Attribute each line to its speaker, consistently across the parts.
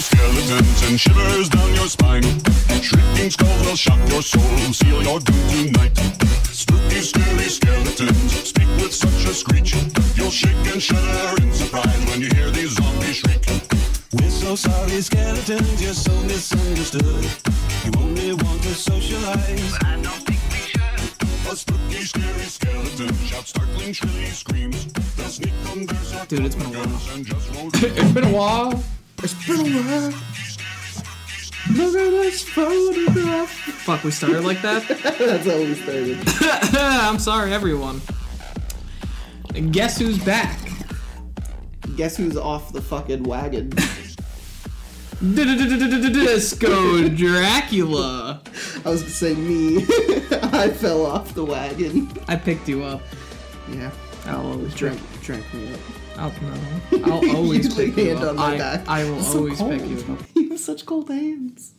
Speaker 1: skeletons and shivers down your spine. Shrieking skulls will shock your soul, seal your doom tonight. Spooky, scary skeletons speak with such a screech. You'll shake and shudder in surprise when you hear these zombies shriek. We're so sorry, skeletons, you're so misunderstood. You only want to socialize. But I don't think we should. A spooky, scary skeleton shouts startling, shrilly screams. They'll sneak under
Speaker 2: Dude, it's been a while.
Speaker 1: sarcophagus and just won't
Speaker 2: It's been a while.
Speaker 3: It's been a while.
Speaker 2: Look at this photograph. Fuck, we started like that?
Speaker 3: That's how we started.
Speaker 2: I'm sorry, everyone. Guess who's back?
Speaker 3: Guess who's off the fucking wagon?
Speaker 2: Disco Dracula.
Speaker 3: I was gonna say me. I fell off the wagon.
Speaker 2: I picked you up.
Speaker 3: Yeah.
Speaker 2: I'll always drink,
Speaker 3: drank me up.
Speaker 2: I'll, no, I'll always pick you up. I. I will
Speaker 3: so
Speaker 2: always pick you up.
Speaker 3: You have such cold hands.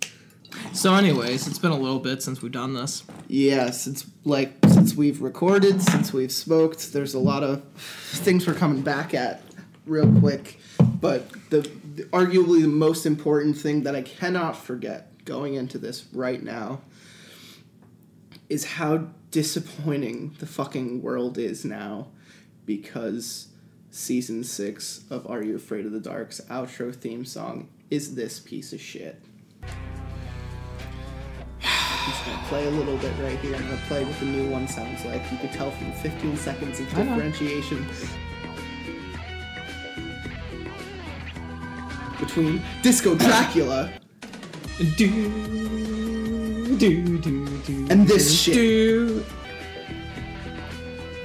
Speaker 2: So, anyways, it's been a little bit since we've done this.
Speaker 3: Yeah, since like since we've recorded, since we've smoked, there's a lot of things we're coming back at real quick. But the, the arguably the most important thing that I cannot forget going into this right now is how disappointing the fucking world is now because season 6 of Are You Afraid of the Dark's outro theme song is this piece of shit. I'm just gonna play a little bit right here. I'm gonna play what the new one sounds like. You could tell from 15 seconds of differentiation between Disco Dracula
Speaker 2: Do, do, do.
Speaker 3: And this shit.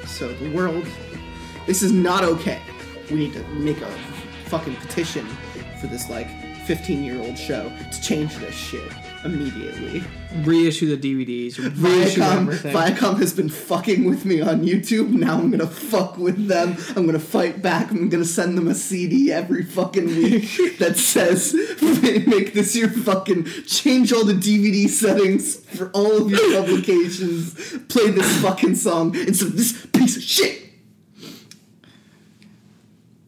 Speaker 3: So the world, this is not okay. We need to make a fucking petition for this like 15 year old show to change this shit immediately.
Speaker 2: Reissue the DVDs. Reissue
Speaker 3: Viacom,
Speaker 2: everything.
Speaker 3: Viacom has been fucking with me on YouTube. Now I'm gonna fuck with them. I'm gonna fight back. I'm gonna send them a CD every fucking week that says, "Make this your fucking change all the DVD settings for all of your publications. Play this fucking song instead of this piece of shit."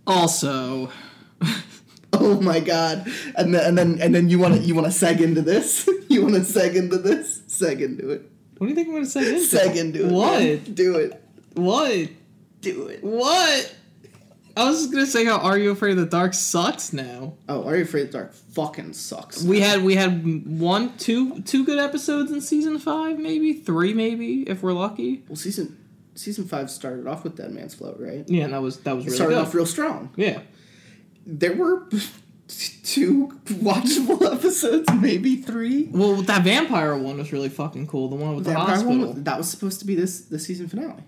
Speaker 2: Also,
Speaker 3: Oh my god! And then and then and then you want to you want to seg into this? you want to seg into this? Seg into it.
Speaker 2: what do you think I'm gonna say? Into?
Speaker 3: Seg into it.
Speaker 2: What?
Speaker 3: man. Do it.
Speaker 2: What?
Speaker 3: Do it.
Speaker 2: What? I was just gonna say how Are You Afraid of the Dark sucks now.
Speaker 3: Oh, Are You Afraid of the Dark fucking sucks.
Speaker 2: We had we had one, two, two good episodes in season five, maybe three, maybe if we're lucky.
Speaker 3: well, season season five started off with Dead Man's Float, right?
Speaker 2: Yeah, and that was that was
Speaker 3: It
Speaker 2: really
Speaker 3: started
Speaker 2: good.
Speaker 3: off real strong.
Speaker 2: yeah,
Speaker 3: There were two watchable episodes, maybe three.
Speaker 2: well, that vampire one was really fucking cool. The one with the,
Speaker 3: Vampire
Speaker 2: hospital.
Speaker 3: that was supposed to be this the season finale.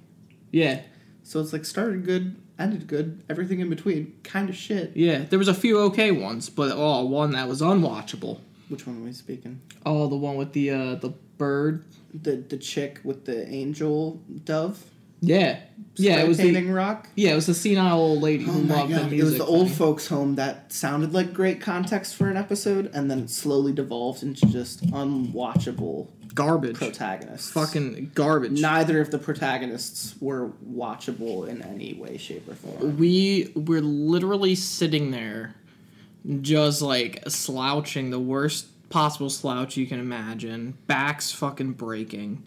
Speaker 2: yeah,
Speaker 3: So it's like started good, ended good, everything in between, kind of shit.
Speaker 2: yeah. There was a few okay ones, but oh, one that was unwatchable.
Speaker 3: Which one are we speaking?
Speaker 2: Oh, the one with the uh the bird.
Speaker 3: The the chick with the angel dove.
Speaker 2: Yeah, yeah. It was the
Speaker 3: rock.
Speaker 2: yeah. It was the senile old lady
Speaker 3: Oh
Speaker 2: who loved the
Speaker 3: god!
Speaker 2: music.
Speaker 3: It was the old
Speaker 2: thing.
Speaker 3: folks' home that sounded like great context for an episode, and then slowly devolved into just unwatchable
Speaker 2: garbage.
Speaker 3: protagonists.
Speaker 2: Fucking garbage.
Speaker 3: Neither of the protagonists were watchable in any way, shape, or form.
Speaker 2: we were literally sitting there just like slouching the worst possible slouch you can imagine backs fucking breaking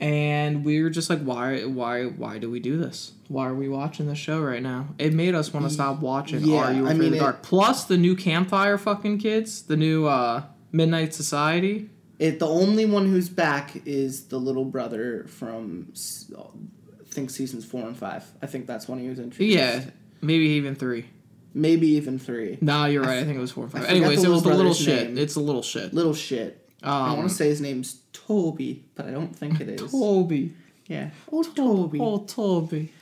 Speaker 2: and we were just like why why why do we do this why are we watching this show right now it made us want to stop watching
Speaker 3: Yeah,
Speaker 2: are you
Speaker 3: I mean,
Speaker 2: of the
Speaker 3: it-
Speaker 2: dark plus the new campfire fucking kids the new uh midnight society
Speaker 3: It the only one who's back is the little brother from I think seasons four and five. I think that's when he was introduced.
Speaker 2: yeah maybe even three
Speaker 3: maybe even three.
Speaker 2: no you're right i think it was four and five anyways it was the
Speaker 3: little
Speaker 2: little shit
Speaker 3: name.
Speaker 2: it's a little shit
Speaker 3: Little shit. I
Speaker 2: um,
Speaker 3: want to say his name's Toby, but I don't think it is.
Speaker 2: Toby.
Speaker 3: Yeah. Oh, Toby.
Speaker 2: Oh, Toby.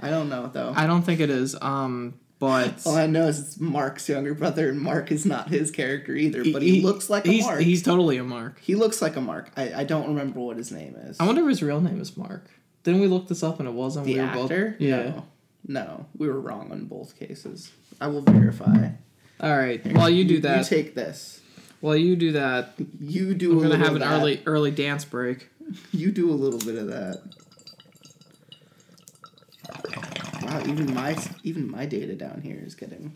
Speaker 3: I don't know though.
Speaker 2: I don't think it is. Um, but
Speaker 3: All I know is it's Mark's younger brother, and Mark is not his character either, but he, looks like a
Speaker 2: he's,
Speaker 3: Mark.
Speaker 2: He's totally a Mark.
Speaker 3: he looks like a Mark. I, I don't remember what his name is.
Speaker 2: I wonder if his real name is Mark. Didn't we look this up and it wasn't?
Speaker 3: the
Speaker 2: we were both-
Speaker 3: actor?
Speaker 2: yeah.
Speaker 3: No. No, we were wrong on both cases. I will verify.
Speaker 2: All right. While you do that,
Speaker 3: You take this.
Speaker 2: While you do that,
Speaker 3: You do
Speaker 2: I'm
Speaker 3: a
Speaker 2: gonna
Speaker 3: little
Speaker 2: have
Speaker 3: of
Speaker 2: an
Speaker 3: that.
Speaker 2: early early dance break.
Speaker 3: You do a little bit of that. Wow, even my even my data down here is getting.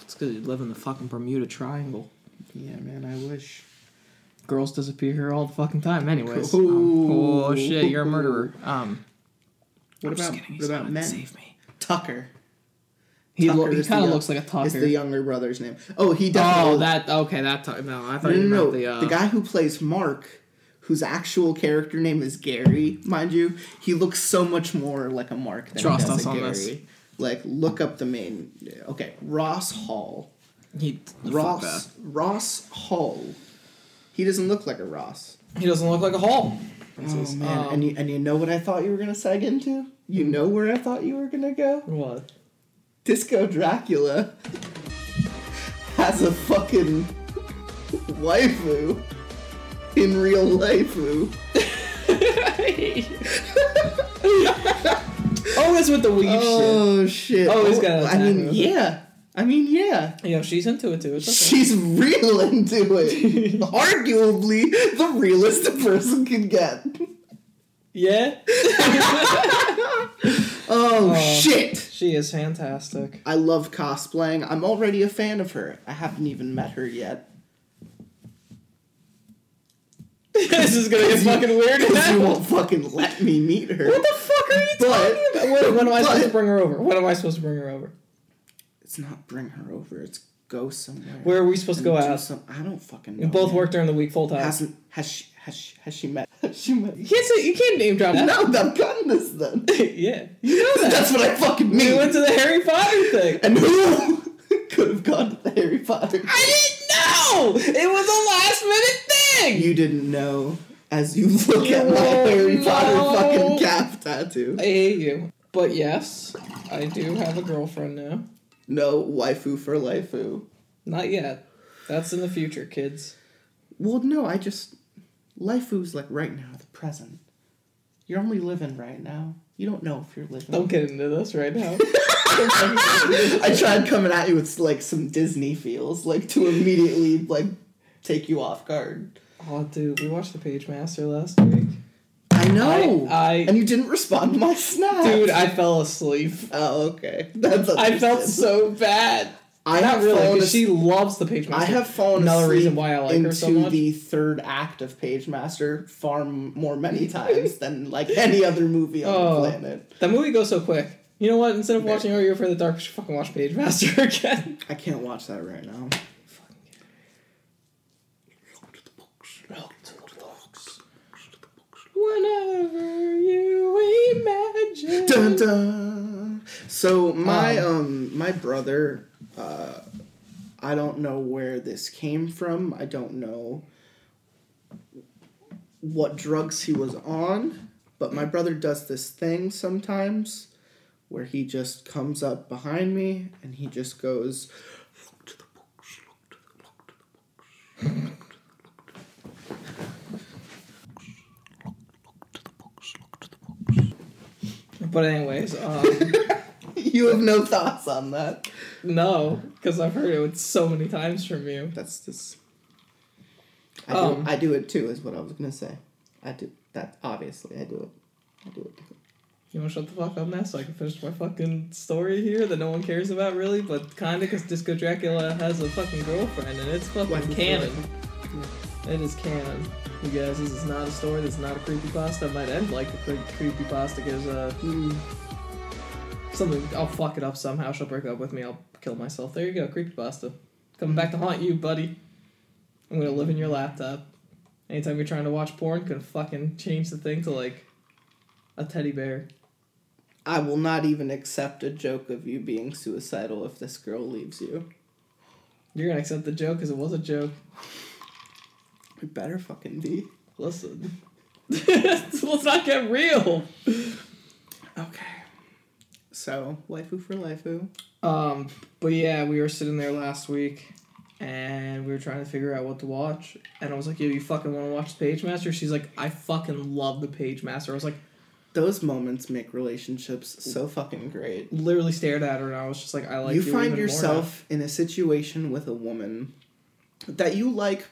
Speaker 2: Let's because you live in the fucking Bermuda Triangle.
Speaker 3: Yeah, man, I wish.
Speaker 2: Girls disappear here all the fucking time, anyways. Um, oh shit, you're a murderer. Um,
Speaker 3: What
Speaker 2: I'm just
Speaker 3: about
Speaker 2: kidding,
Speaker 3: what about men?
Speaker 2: Save me.
Speaker 3: Tucker.
Speaker 2: He, lo- he kind of looks like a Tucker.
Speaker 3: Is the younger brother's name? Oh, he definitely.
Speaker 2: oh, that okay. That tu- no, I
Speaker 3: No,
Speaker 2: thought
Speaker 3: no,
Speaker 2: you
Speaker 3: no.
Speaker 2: meant the uh,
Speaker 3: the guy who plays Mark, whose actual character name is Gary, mind you, he looks so much more like a Mark than
Speaker 2: Trust
Speaker 3: he does
Speaker 2: us
Speaker 3: a
Speaker 2: on
Speaker 3: Gary.
Speaker 2: this.
Speaker 3: Like, look up the main. Okay, Ross Hull.
Speaker 2: He
Speaker 3: Ross Ross Hull. He doesn't look like a Ross.
Speaker 2: He doesn't look like a Hull.
Speaker 3: Oh man!
Speaker 2: um,
Speaker 3: and you and you know what I thought you were gonna seg into? You know where I thought you were gonna go?
Speaker 2: What?
Speaker 3: Disco Dracula has a fucking waifu in real life.
Speaker 2: Oh, Always with the oh, shit.
Speaker 3: Oh shit!
Speaker 2: Oh, he's oh, got a
Speaker 3: I mean, yeah. I mean, yeah.
Speaker 2: Yeah, she's into it too. Okay.
Speaker 3: She's real into it. Arguably the realest a person can get.
Speaker 2: yeah.
Speaker 3: Oh,
Speaker 2: Oh.
Speaker 3: shit!
Speaker 2: She is fantastic.
Speaker 3: I love cosplaying. I'm already a fan of her. I haven't even met her yet.
Speaker 2: this is gonna get fucking weird
Speaker 3: you won't fucking let me meet her.
Speaker 2: What the fuck are you
Speaker 3: But-
Speaker 2: talking about? When, when am I supposed to bring her over? When am I supposed to bring her over?
Speaker 3: It's not bring her over. It's go somewhere.
Speaker 2: Where are we supposed to go out?
Speaker 3: Some, I don't fucking know.
Speaker 2: We both
Speaker 3: man.
Speaker 2: work during the week full time.
Speaker 3: Hasn't has she has she has she met? She met?
Speaker 2: You can't say you can't name drop that.
Speaker 3: No, I'm cutting this then.
Speaker 2: yeah, you know that.
Speaker 3: That's what I fucking mean.
Speaker 2: we went to the Harry Potter thing.
Speaker 3: and who could have gone to the Harry Potter?
Speaker 2: I didn't know. It was a last minute thing.
Speaker 3: You didn't know as you look at my Harry Potter fucking calf tattoo.
Speaker 2: I hate you. But yes, I do have a girlfriend now.
Speaker 3: No waifu for lifeu.
Speaker 2: Not yet. That's in the future, kids.
Speaker 3: Well, no, I just lifeu's like right now, the present. You're only living right now. You don't know if you're living.
Speaker 2: Don't get into this right now.
Speaker 3: I tried coming at you with like some Disney feels, like to immediately like take you off guard.
Speaker 2: oh, dude, we watched the Pagemaster last week.
Speaker 3: I know.
Speaker 2: I- I-
Speaker 3: and you didn't respond to my snap.
Speaker 2: Dude, I fell asleep.
Speaker 3: Oh, okay. That's
Speaker 2: I felt so bad.
Speaker 3: I
Speaker 2: Not
Speaker 3: have
Speaker 2: really,
Speaker 3: fallen
Speaker 2: because
Speaker 3: as-
Speaker 2: she loves the Pagemaster.
Speaker 3: I have fallen
Speaker 2: Another
Speaker 3: asleep
Speaker 2: reason why I like
Speaker 3: into
Speaker 2: her so much.
Speaker 3: the third act of Pagemaster far m- more many times than like any other movie on
Speaker 2: Oh.
Speaker 3: the planet.
Speaker 2: That movie goes so quick. You know what? Instead of watching Are You Afraid of the Dark, we should fucking watch Pagemaster again.
Speaker 3: I can't watch that right now. Fucking the books. Let's to the books.
Speaker 2: Whenever you imagine.
Speaker 3: Dun dun. So my
Speaker 2: Um,
Speaker 3: um my brother, uh, I don't know where this came from. I don't know what drugs he was on, but my brother does this thing sometimes where he just comes up behind me and he just goes. "Look to the books, look to the- look to the books, look to the books, look to the books."
Speaker 2: But anyways, um,
Speaker 3: You have no thoughts on that.
Speaker 2: no, because I've heard it so many times from you.
Speaker 3: That's just. I
Speaker 2: Um,
Speaker 3: do. I do it too. Is what I was gonna say. I do that. Obviously, I do it. I do it.
Speaker 2: You want to shut the fuck up now so I can finish my fucking story here that no one cares about really, but kinda because Disco Dracula has a fucking girlfriend and it's fucking
Speaker 3: for
Speaker 2: canon. It is canon. You guys, this is not a story, this is not a creepypasta. It might end like a cre- creepypasta because, uh,
Speaker 3: Mm.
Speaker 2: Something, I'll fuck it up somehow. She'll break up with me, I'll kill myself. There you go, creepy creepypasta. Coming back to haunt you, buddy. I'm gonna live in your laptop. Anytime you're trying to watch porn, gonna fucking change the thing to like a teddy bear.
Speaker 3: I will not even accept a joke of you being suicidal if this girl leaves you.
Speaker 2: You're gonna accept the joke because it was a joke.
Speaker 3: It better fucking be.
Speaker 2: Listen. Let's not get real.
Speaker 3: Okay. So waifu for lifeu.
Speaker 2: Um, but yeah, we were sitting there last week and we were trying to figure out what to watch. And I was like, yo, you fucking want to watch the Pagemaster? She's like, I fucking love the Pagemaster. I was like,
Speaker 3: Those moments make relationships so fucking great.
Speaker 2: literally stared at her and I was just like, I like you.
Speaker 3: you find yourself in a situation with a woman that you like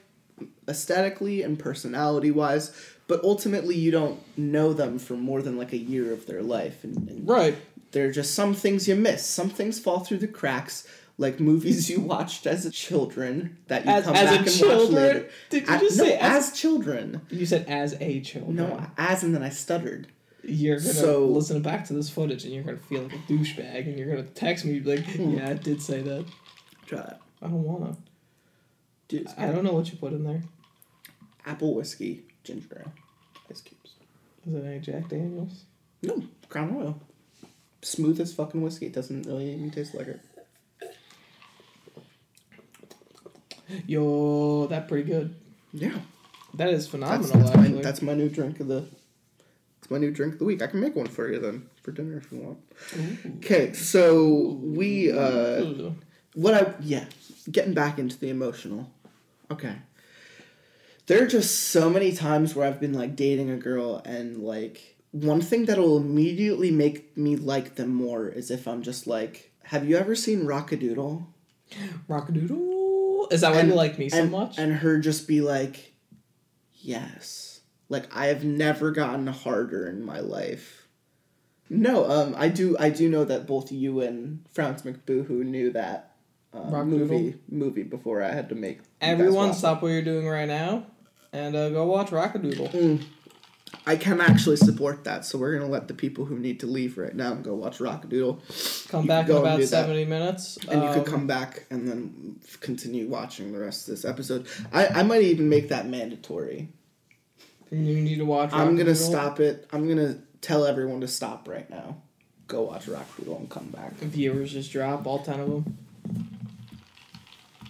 Speaker 3: aesthetically and personality wise, but ultimately you don't know them for more than like a year of their life. And, and.
Speaker 2: Right.
Speaker 3: There are just some things you miss, some things fall through the cracks. like movies you watched as a children that you
Speaker 2: As-
Speaker 3: come
Speaker 2: as a
Speaker 3: back and watch
Speaker 2: children?
Speaker 3: later.
Speaker 2: Did you
Speaker 3: A-
Speaker 2: just
Speaker 3: no,
Speaker 2: say
Speaker 3: as,
Speaker 2: as-
Speaker 3: children?
Speaker 2: You said as a child.
Speaker 3: No, as and then I stuttered.
Speaker 2: You're gonna
Speaker 3: So-
Speaker 2: listen back to this footage and you're gonna feel like a douchebag and you're gonna text me like,
Speaker 3: Hmm.
Speaker 2: yeah, I did say that.
Speaker 3: Try that.
Speaker 2: I don't wanna.
Speaker 3: Dude,
Speaker 2: I don't know what you put in there.
Speaker 3: apple whiskey, ginger ale, ice cubes.
Speaker 2: Is it any Jack Daniels?
Speaker 3: No, Crown Royal. Smooth as fucking whiskey. It doesn't really even taste like it.
Speaker 2: Yo, that pretty good.
Speaker 3: Yeah.
Speaker 2: That is phenomenal.
Speaker 3: that's, my,
Speaker 2: actually.
Speaker 3: that's my new drink of the. It's my new drink of the week. I can make one for you then for dinner if you want. Okay, so we uh, what I yeah, getting back into the emotional. Okay. There are just so many times where I've been like dating a girl and like one thing that'll immediately make me like them more is if I'm just like, have you ever seen Rock-a-Doodle?
Speaker 2: Rock-a-Doodle. Is that why you like me so
Speaker 3: and,
Speaker 2: much?
Speaker 3: And her just be like, yes. Like I have never gotten harder in my life. No, um, I do. I do know that both you and Franz McBoohoo knew that uh, movie movie before I had to make.
Speaker 2: Everyone,
Speaker 3: it.
Speaker 2: stop what you're doing right now, and uh, go watch Rock-a-Doodle.
Speaker 3: I can actually support that, so we're gonna let the people who need to leave right now and go watch Rock-a-Doodle,
Speaker 2: Come
Speaker 3: You
Speaker 2: back in about
Speaker 3: do that.
Speaker 2: seventy minutes,
Speaker 3: and you
Speaker 2: Um,
Speaker 3: could come back and then continue watching the rest of this episode. I I might even make that mandatory.
Speaker 2: You need to watch.
Speaker 3: I'm gonna stop it. I'm gonna tell everyone to stop right now. Go watch Rock-a-Doodle and come back.
Speaker 2: Viewers just drop all ten of them.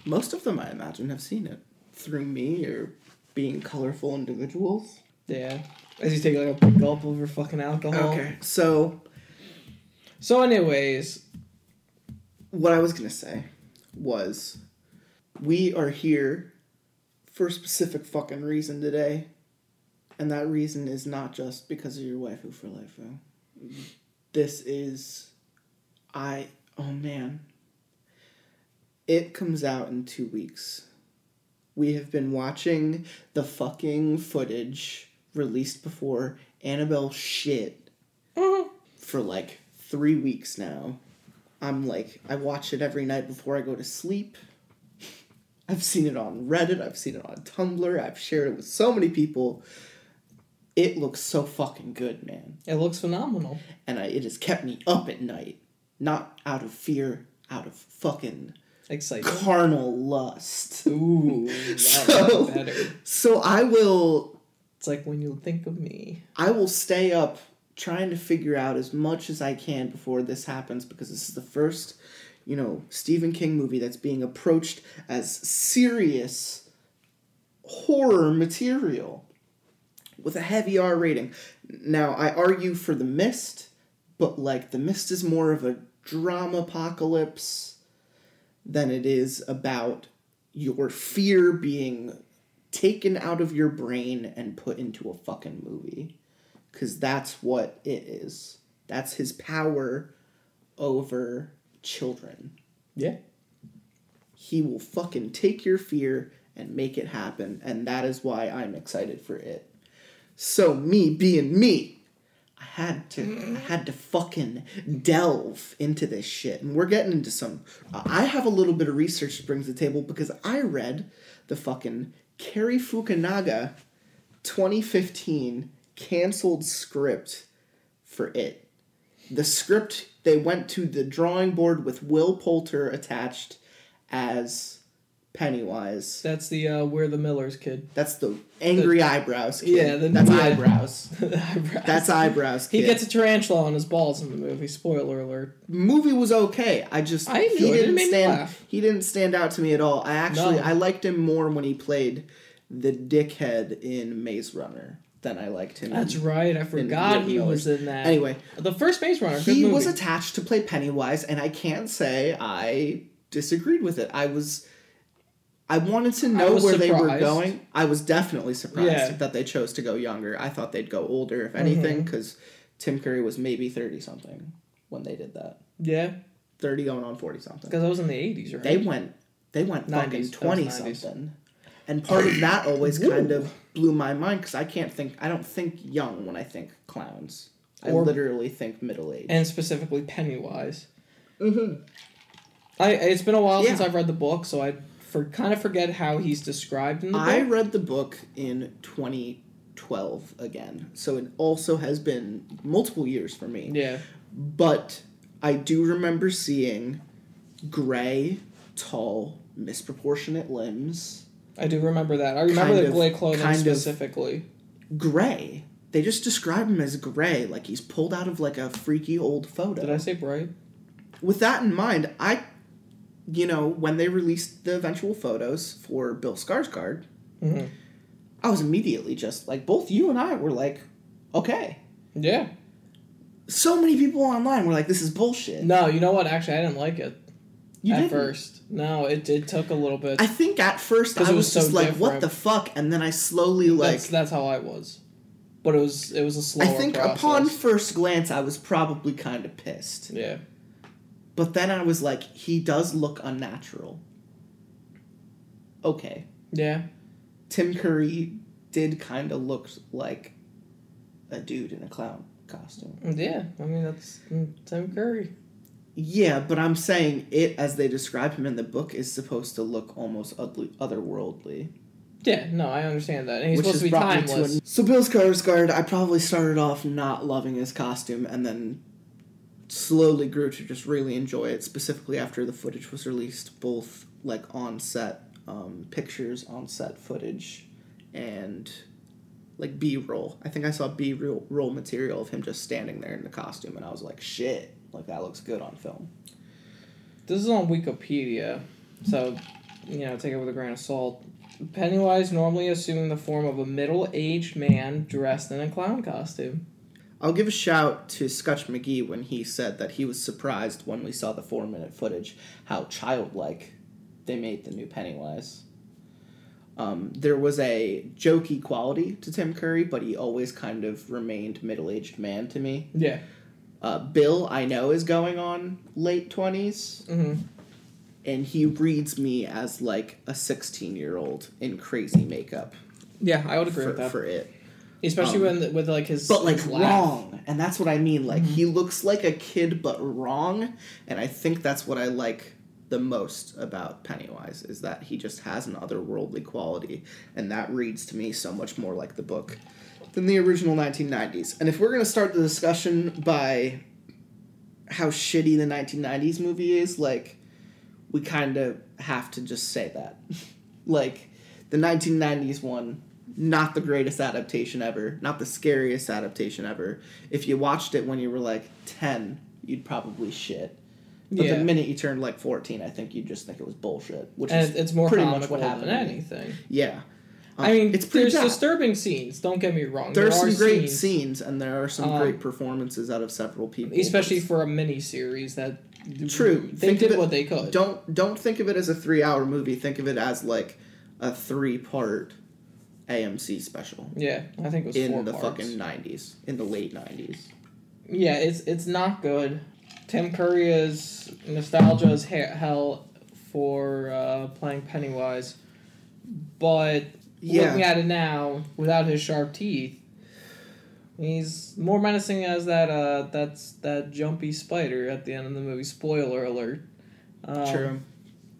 Speaker 3: Most of them, I imagine, have seen it through me or being colorful individuals.
Speaker 2: Yeah. As you take like a gulp of your fucking alcohol. Okay.
Speaker 3: So
Speaker 2: So, anyways,
Speaker 3: what I was gonna say was, we are here for a specific fucking reason today, and that reason is not just because of your waifu for life. though. This is, I oh man. It comes out in two weeks. We have been watching the fucking footage released before Annabelle shit mm-hmm. for like three weeks now. I'm like, I watch it every night before I go to sleep. I've seen it on Reddit, I've seen it on Tumblr, I've shared it with so many people. It looks so fucking good, man.
Speaker 2: it looks phenomenal.
Speaker 3: And I, it has kept me up at night. Not out of fear, out of fucking
Speaker 2: Exciting.
Speaker 3: carnal lust.
Speaker 2: Ooh,
Speaker 3: So-
Speaker 2: better.
Speaker 3: So I will
Speaker 2: It's like when you think of me.
Speaker 3: I will stay up trying to figure out as much as I can before this happens because this is the first, you know, Stephen King movie that's being approached as serious horror material with a heavy R rating. Now, I argue for The Mist, but like The Mist is more of a drama apocalypse than it is about your fear being taken out of your brain and put into a fucking movie. Because that's what it is. That's his power over children.
Speaker 2: Yeah.
Speaker 3: He will fucking take your fear and make it happen. And that is why I'm excited for it. So, me being me, I had to I had to fucking delve into this shit. And we're getting into some I have a little bit of research to bring to the table because I read the fucking Cary Fukunaga 2015 canceled script for it. The script they went to the drawing board with Will Poulter attached as Pennywise.
Speaker 2: That's the uh, We're the Millers kid.
Speaker 3: That's the angry eyebrows. Kid.
Speaker 2: Yeah, the-
Speaker 3: that's
Speaker 2: yeah.
Speaker 3: eyebrows.
Speaker 2: Eyebrows.
Speaker 3: That's eyebrows. Kid.
Speaker 2: He gets a tarantula on his balls in the movie. Spoiler alert.
Speaker 3: movie was okay. I just
Speaker 2: I
Speaker 3: he
Speaker 2: it. It
Speaker 3: didn't
Speaker 2: made me
Speaker 3: stand he didn't stand out to me at all. I actually
Speaker 2: No.
Speaker 3: I liked him more when he played the dickhead in Maze Runner than I liked him.
Speaker 2: That's
Speaker 3: in,
Speaker 2: right. I forgot he was in that.
Speaker 3: Anyway,
Speaker 2: the first Maze Runner.
Speaker 3: He was attached to play Pennywise, and I can't say I disagreed with it. I was. I wanted to know
Speaker 2: was
Speaker 3: where they were going. I was definitely surprised
Speaker 2: Yeah.
Speaker 3: that they chose to go younger. I thought they'd go older, if anything,
Speaker 2: Mm-hmm.
Speaker 3: because Tim Curry was maybe thirty something when they did that.
Speaker 2: yeah,
Speaker 3: Thirty going on forty something.
Speaker 2: because I was in the eighties, right?
Speaker 3: They went they went
Speaker 2: 90s,
Speaker 3: fucking
Speaker 2: 20
Speaker 3: something. And part of that always kind of blew my mind because I can't think I don't think young when I think clowns. I
Speaker 2: Or-
Speaker 3: literally think middle age.
Speaker 2: and specifically Pennywise. I it's been a while
Speaker 3: Yeah.
Speaker 2: since I've read the book, so I for kind of forget how he's described in the
Speaker 3: I read the book in 2012 again, so it also has been multiple years for me.
Speaker 2: yeah.
Speaker 3: But I do remember seeing gray, tall, misproportionate limbs.
Speaker 2: I do remember that. I remember the gray clothing specifically.
Speaker 3: Gray. They just describe him as gray, like he's pulled out of like a freaky old photo.
Speaker 2: Did I say bright?
Speaker 3: With that in mind, I, you know, when they released the eventual photos for Bill Skarsgård,
Speaker 2: Mhm.
Speaker 3: I was immediately just like, both you and I were like, okay.
Speaker 2: Yeah.
Speaker 3: So many people online were like, this is bullshit.
Speaker 2: No, you know what? Actually, I didn't like it
Speaker 3: you
Speaker 2: at
Speaker 3: didn't.
Speaker 2: first. No, it, it took a little bit.
Speaker 3: I think at first I was,
Speaker 2: was so
Speaker 3: just like, what the fuck? And then I slowly like,
Speaker 2: that's that's how I was. But it was it was a slow.
Speaker 3: I think
Speaker 2: process.
Speaker 3: upon first glance, I was probably kind of pissed.
Speaker 2: yeah.
Speaker 3: But then I was like, he does look unnatural. Okay.
Speaker 2: Yeah.
Speaker 3: Tim Curry did kind of look like a dude in a clown costume.
Speaker 2: Yeah. I mean that's mm, Tim Curry.
Speaker 3: Yeah, but I'm saying it as they describe him in the book is supposed to look almost ugly, otherworldly.
Speaker 2: Yeah, no, I understand that. And he's
Speaker 3: which
Speaker 2: supposed to be
Speaker 3: me to an- So Bill Skarsgård, I probably started off not loving his costume and then slowly grew to just really enjoy it. Specifically after the footage was released, both like on set um, pictures, on set footage, and like B roll. I think I saw B roll material of him just standing there in the costume, and I was like, shit, like that looks good on film.
Speaker 2: This is on Wikipedia, so you know, take it with a grain of salt. Pennywise normally assuming the form of a middle-aged man dressed in a clown costume.
Speaker 3: I'll give a shout to Scutch McGee when he said that he was surprised when we saw the four minute footage how childlike they made the new Pennywise. Um, there was a jokey quality to Tim Curry, but he always kind of remained middle aged man to me.
Speaker 2: Yeah.
Speaker 3: Uh, Bill, I know, is going on late 20s,
Speaker 2: Mm-hmm.
Speaker 3: and he reads me as like a 16 year old in crazy makeup
Speaker 2: Yeah, I would agree
Speaker 3: for,
Speaker 2: with that.
Speaker 3: for it.
Speaker 2: Especially
Speaker 3: um,
Speaker 2: when with like his
Speaker 3: but like
Speaker 2: his
Speaker 3: wrong and that's what i mean like he looks like a kid but wrong and i think that's what i like the most about pennywise is that he just has an otherworldly quality and that reads to me so much more like the book than the original 1990s and if we're going to start the discussion by how shitty the 1990s movie is like we kind of have to just say that. Like the 1990s one not the greatest adaptation ever, not the scariest adaptation ever. If you watched it when you were like 10, you'd probably shit. But
Speaker 2: Yeah.
Speaker 3: the minute you turned like 14, I think you'd just think it was bullshit, which
Speaker 2: and
Speaker 3: is
Speaker 2: it's more
Speaker 3: pretty much what happened.
Speaker 2: than anything.
Speaker 3: Yeah.
Speaker 2: I
Speaker 3: Um,
Speaker 2: mean,
Speaker 3: it's pretty
Speaker 2: there's
Speaker 3: bad.
Speaker 2: disturbing scenes. Don't get me wrong.
Speaker 3: There are
Speaker 2: there
Speaker 3: some great
Speaker 2: scenes,
Speaker 3: scenes, and there are some
Speaker 2: Um,
Speaker 3: great performances out of several people.
Speaker 2: especially for a mini series that.
Speaker 3: True.
Speaker 2: They
Speaker 3: Think
Speaker 2: did
Speaker 3: it-
Speaker 2: what they could.
Speaker 3: don't don't think of it as a three hour movie. Think of it as like a three part AMC special
Speaker 2: Yeah, I think it was
Speaker 3: in the
Speaker 2: parts.
Speaker 3: fucking nineties, in the late nineties.
Speaker 2: Yeah, it's it's not good. Tim Curry is nostalgia is he- hell for uh, playing Pennywise, but
Speaker 3: Yeah.
Speaker 2: looking at it now without his sharp teeth, he's more menacing as that uh that's that jumpy spider at the end of the movie. Spoiler alert. Um,
Speaker 3: True.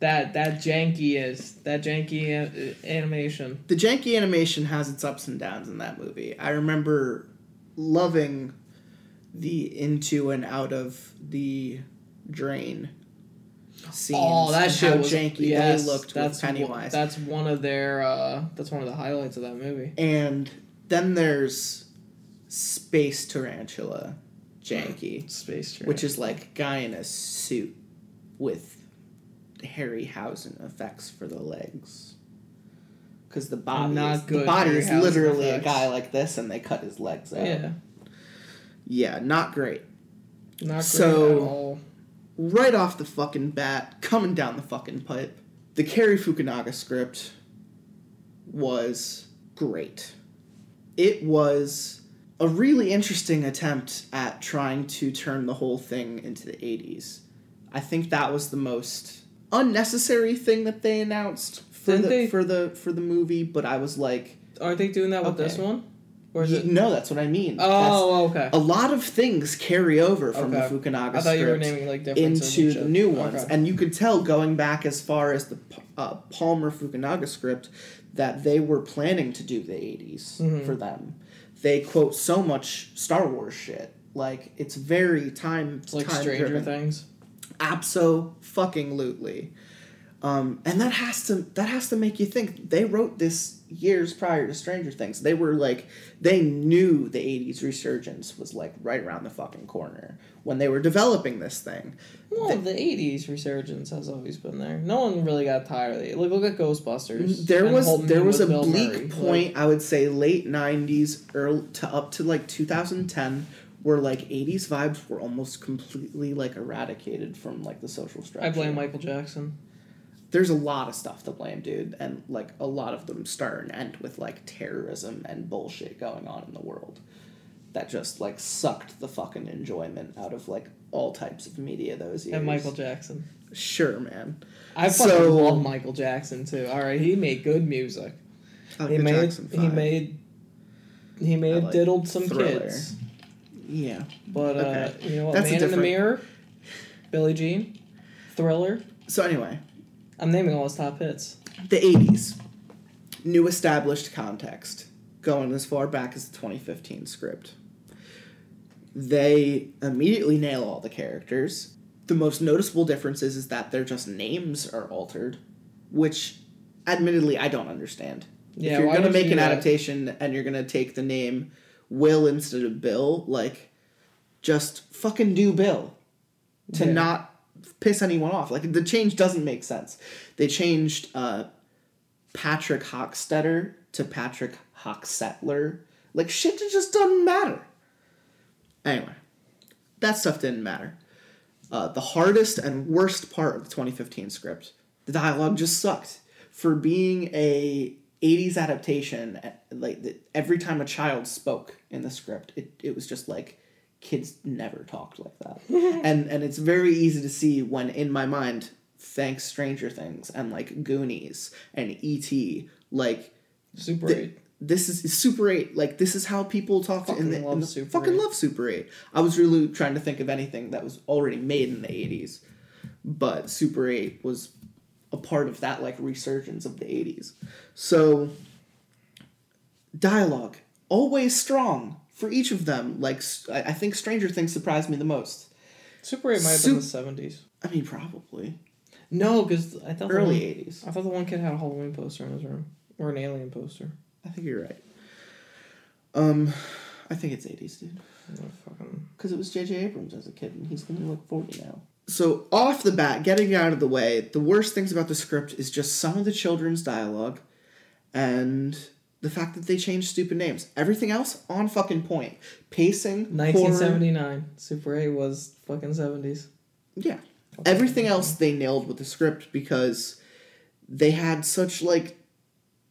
Speaker 2: That that janky is that janky a- animation.
Speaker 3: The janky animation has its ups and downs in that movie. I remember loving the into and out of the drain scenes.
Speaker 2: Oh, that shit
Speaker 3: how
Speaker 2: was
Speaker 3: janky
Speaker 2: yes,
Speaker 3: they looked
Speaker 2: that's
Speaker 3: with
Speaker 2: one-
Speaker 3: Pennywise.
Speaker 2: that's one of their. Uh, that's one of the highlights of that movie.
Speaker 3: and then there's Space Tarantula janky,
Speaker 2: Space Train.
Speaker 3: which is like guy in a suit with Harryhausen effects for the legs. Because the body,
Speaker 2: Not
Speaker 3: is, the body is literally
Speaker 2: effects.
Speaker 3: a guy like this, and they cut his legs out.
Speaker 2: yeah,
Speaker 3: Yeah, not great.
Speaker 2: not great
Speaker 3: So-
Speaker 2: at all.
Speaker 3: Right off the fucking bat, coming down the fucking pipe, the Cary Fukunaga script was great. It was a really interesting attempt at trying to turn the whole thing into the 80s. I think that was the most unnecessary thing that they announced for
Speaker 2: Didn't
Speaker 3: the
Speaker 2: they-
Speaker 3: for the for the movie, but I was like,
Speaker 2: Aren't they doing that with this
Speaker 3: Okay.
Speaker 2: one? Or is it?
Speaker 3: no, that's what I mean.
Speaker 2: Oh, okay.
Speaker 3: That's- a lot of things carry over from
Speaker 2: Okay.
Speaker 3: the Fukunaga
Speaker 2: I thought you were
Speaker 3: script
Speaker 2: naming like differences
Speaker 3: into
Speaker 2: and
Speaker 3: the
Speaker 2: shit.
Speaker 3: new ones,
Speaker 2: Okay.
Speaker 3: and you could tell going back as far as the uh, Palmer Fukunaga script that they were planning to do the 80s
Speaker 2: Mm-hmm.
Speaker 3: for them. They quote so much Star Wars shit. Like it's very time
Speaker 2: It's like
Speaker 3: time
Speaker 2: Stranger
Speaker 3: driven.
Speaker 2: Things.
Speaker 3: Abso fucking lutely. Um, and that has to that has to make you think they wrote this years prior to Stranger Things. They were like they knew the 80s resurgence was like right around the fucking corner when they were developing this thing.
Speaker 2: Well, the '80s resurgence has always been there. No one really got tired of it. Like, look at Ghostbusters.
Speaker 3: There was there was a
Speaker 2: Bill
Speaker 3: bleak
Speaker 2: Murray.
Speaker 3: point I would say late 90s early to up to like 2010 where like 80s vibes were almost completely like eradicated from like the social structure.
Speaker 2: I blame Michael Jackson.
Speaker 3: there's a lot of stuff to blame, dude, and like a lot of them start and end with like terrorism and bullshit going on in the world that just like sucked the fucking enjoyment out of like all types of media those years.
Speaker 2: And Michael Jackson.
Speaker 3: Sure, man.
Speaker 2: I fucking
Speaker 3: So-
Speaker 2: love Michael Jackson too. All right, he made good music.
Speaker 3: Like
Speaker 2: he made he made he made
Speaker 3: like
Speaker 2: diddled some
Speaker 3: Thriller.
Speaker 2: kids.
Speaker 3: Yeah.
Speaker 2: But uh,
Speaker 3: Okay.
Speaker 2: you know what?
Speaker 3: That's
Speaker 2: Man in the Mirror, Billie Jean, Thriller.
Speaker 3: So anyway,
Speaker 2: I'm naming all his top hits.
Speaker 3: the 80s. New established context. Going as far back as the 2015 script. They immediately nail all the characters. The most noticeable differences is that their just names are altered, which admittedly I don't understand.
Speaker 2: Yeah,
Speaker 3: if you're gonna make an
Speaker 2: that?
Speaker 3: adaptation and you're gonna take the name Will instead of Bill, like just fucking do Bill. To
Speaker 2: Yeah.
Speaker 3: not piss anyone off. Like the change doesn't make sense. They changed uh Patrick Hockstetter to Patrick Hocksettler. Like shit just doesn't matter. Anyway, that stuff didn't matter. Uh, the hardest and worst part of the 2015 script, the dialogue just sucked. For being a 80s adaptation, eh, like the, every time a child spoke in the script, it, it was just like kids never talked like that. and and it's very easy to see when in my mind, thanks Stranger Things and like Goonies and E.T., like
Speaker 2: Super
Speaker 3: th-
Speaker 2: Eight.
Speaker 3: this is Super Eight. Like this is how people talk to in
Speaker 2: Fucking
Speaker 3: the, in
Speaker 2: love
Speaker 3: the
Speaker 2: Super
Speaker 3: fucking
Speaker 2: 8.
Speaker 3: love Super Eight. I was really trying to think of anything that was already made in the eighties, but Super Eight was a part of that like resurgence of the eighties. So dialogue always strong for each of them. Like I think Stranger Things surprised me the most.
Speaker 2: Super Eight might have been the seventies.
Speaker 3: I mean, probably
Speaker 2: No, because I thought
Speaker 3: early 80s.
Speaker 2: I thought the one kid had a Halloween poster in his room or an alien poster.
Speaker 3: I think you're right. Um, I think it's eighties, dude. Because it was J.J. Abrams as a kid, and he's gonna look forty now. So off the bat, getting it out of the way, the worst things about the script is just some of the children's dialogue, and the fact that they changed stupid names. Everything else on fucking point. Pacing,
Speaker 2: nineteen
Speaker 3: horror-
Speaker 2: seventy nine. Super Eight was fucking seventies.
Speaker 3: yeah. Everything else they nailed with the script because they had such like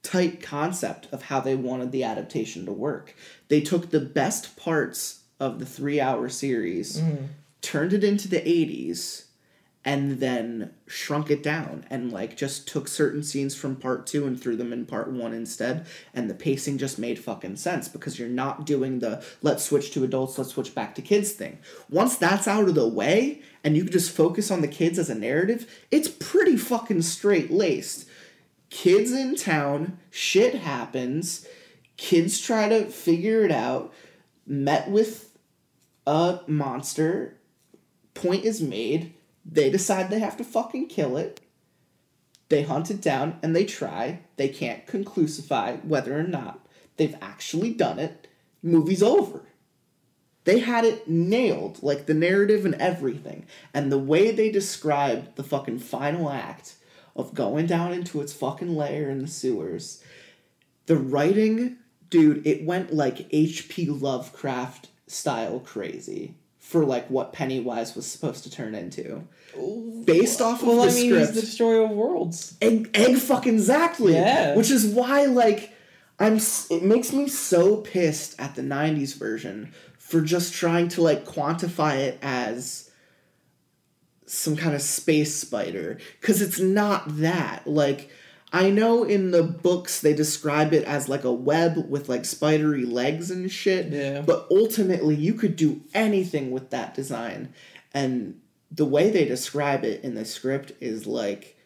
Speaker 3: tight concept of how they wanted the adaptation to work. They took the best parts of the 3-hour series, mm. Turned it into the 80s and then shrunk it down and like just took certain scenes from part 2 and threw them in part 1 instead. And the pacing just made fucking sense because you're not doing the let's switch to adults let's switch back to kids thing. Once that's out of the way and you can just focus on the kids as a narrative it's pretty fucking straight laced. Kids in town shit happens kids try to figure it out met with a monster point is made they decide they have to fucking kill it. They hunt it down and they try. They can't conclusify whether or not they've actually done it. Movie's over. They had it nailed, like the narrative and everything. And the way they described the fucking final act of going down into its fucking lair in the sewers, the writing, dude, it went like H.P. Lovecraft style crazy for like what Pennywise was supposed to turn into. Based off of
Speaker 2: Well,
Speaker 3: the
Speaker 2: I mean,
Speaker 3: script.
Speaker 2: he's the destroyer of worlds.
Speaker 3: egg, egg fucking exactly.
Speaker 2: Yeah.
Speaker 3: Which is why like I'm it makes me so pissed at the 90s version for just trying to like quantify it as some kind of space spider cuz it's not that. Like I know in the books they describe it as like a web with like spidery legs and shit.
Speaker 2: Yeah.
Speaker 3: But ultimately, you could do anything with that design. And the way they describe it in the script is like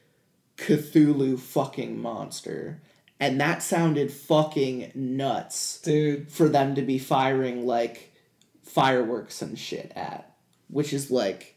Speaker 3: Cthulhu fucking monster. And that sounded fucking nuts
Speaker 2: Dude.
Speaker 3: for them to be firing like fireworks and shit at, which is like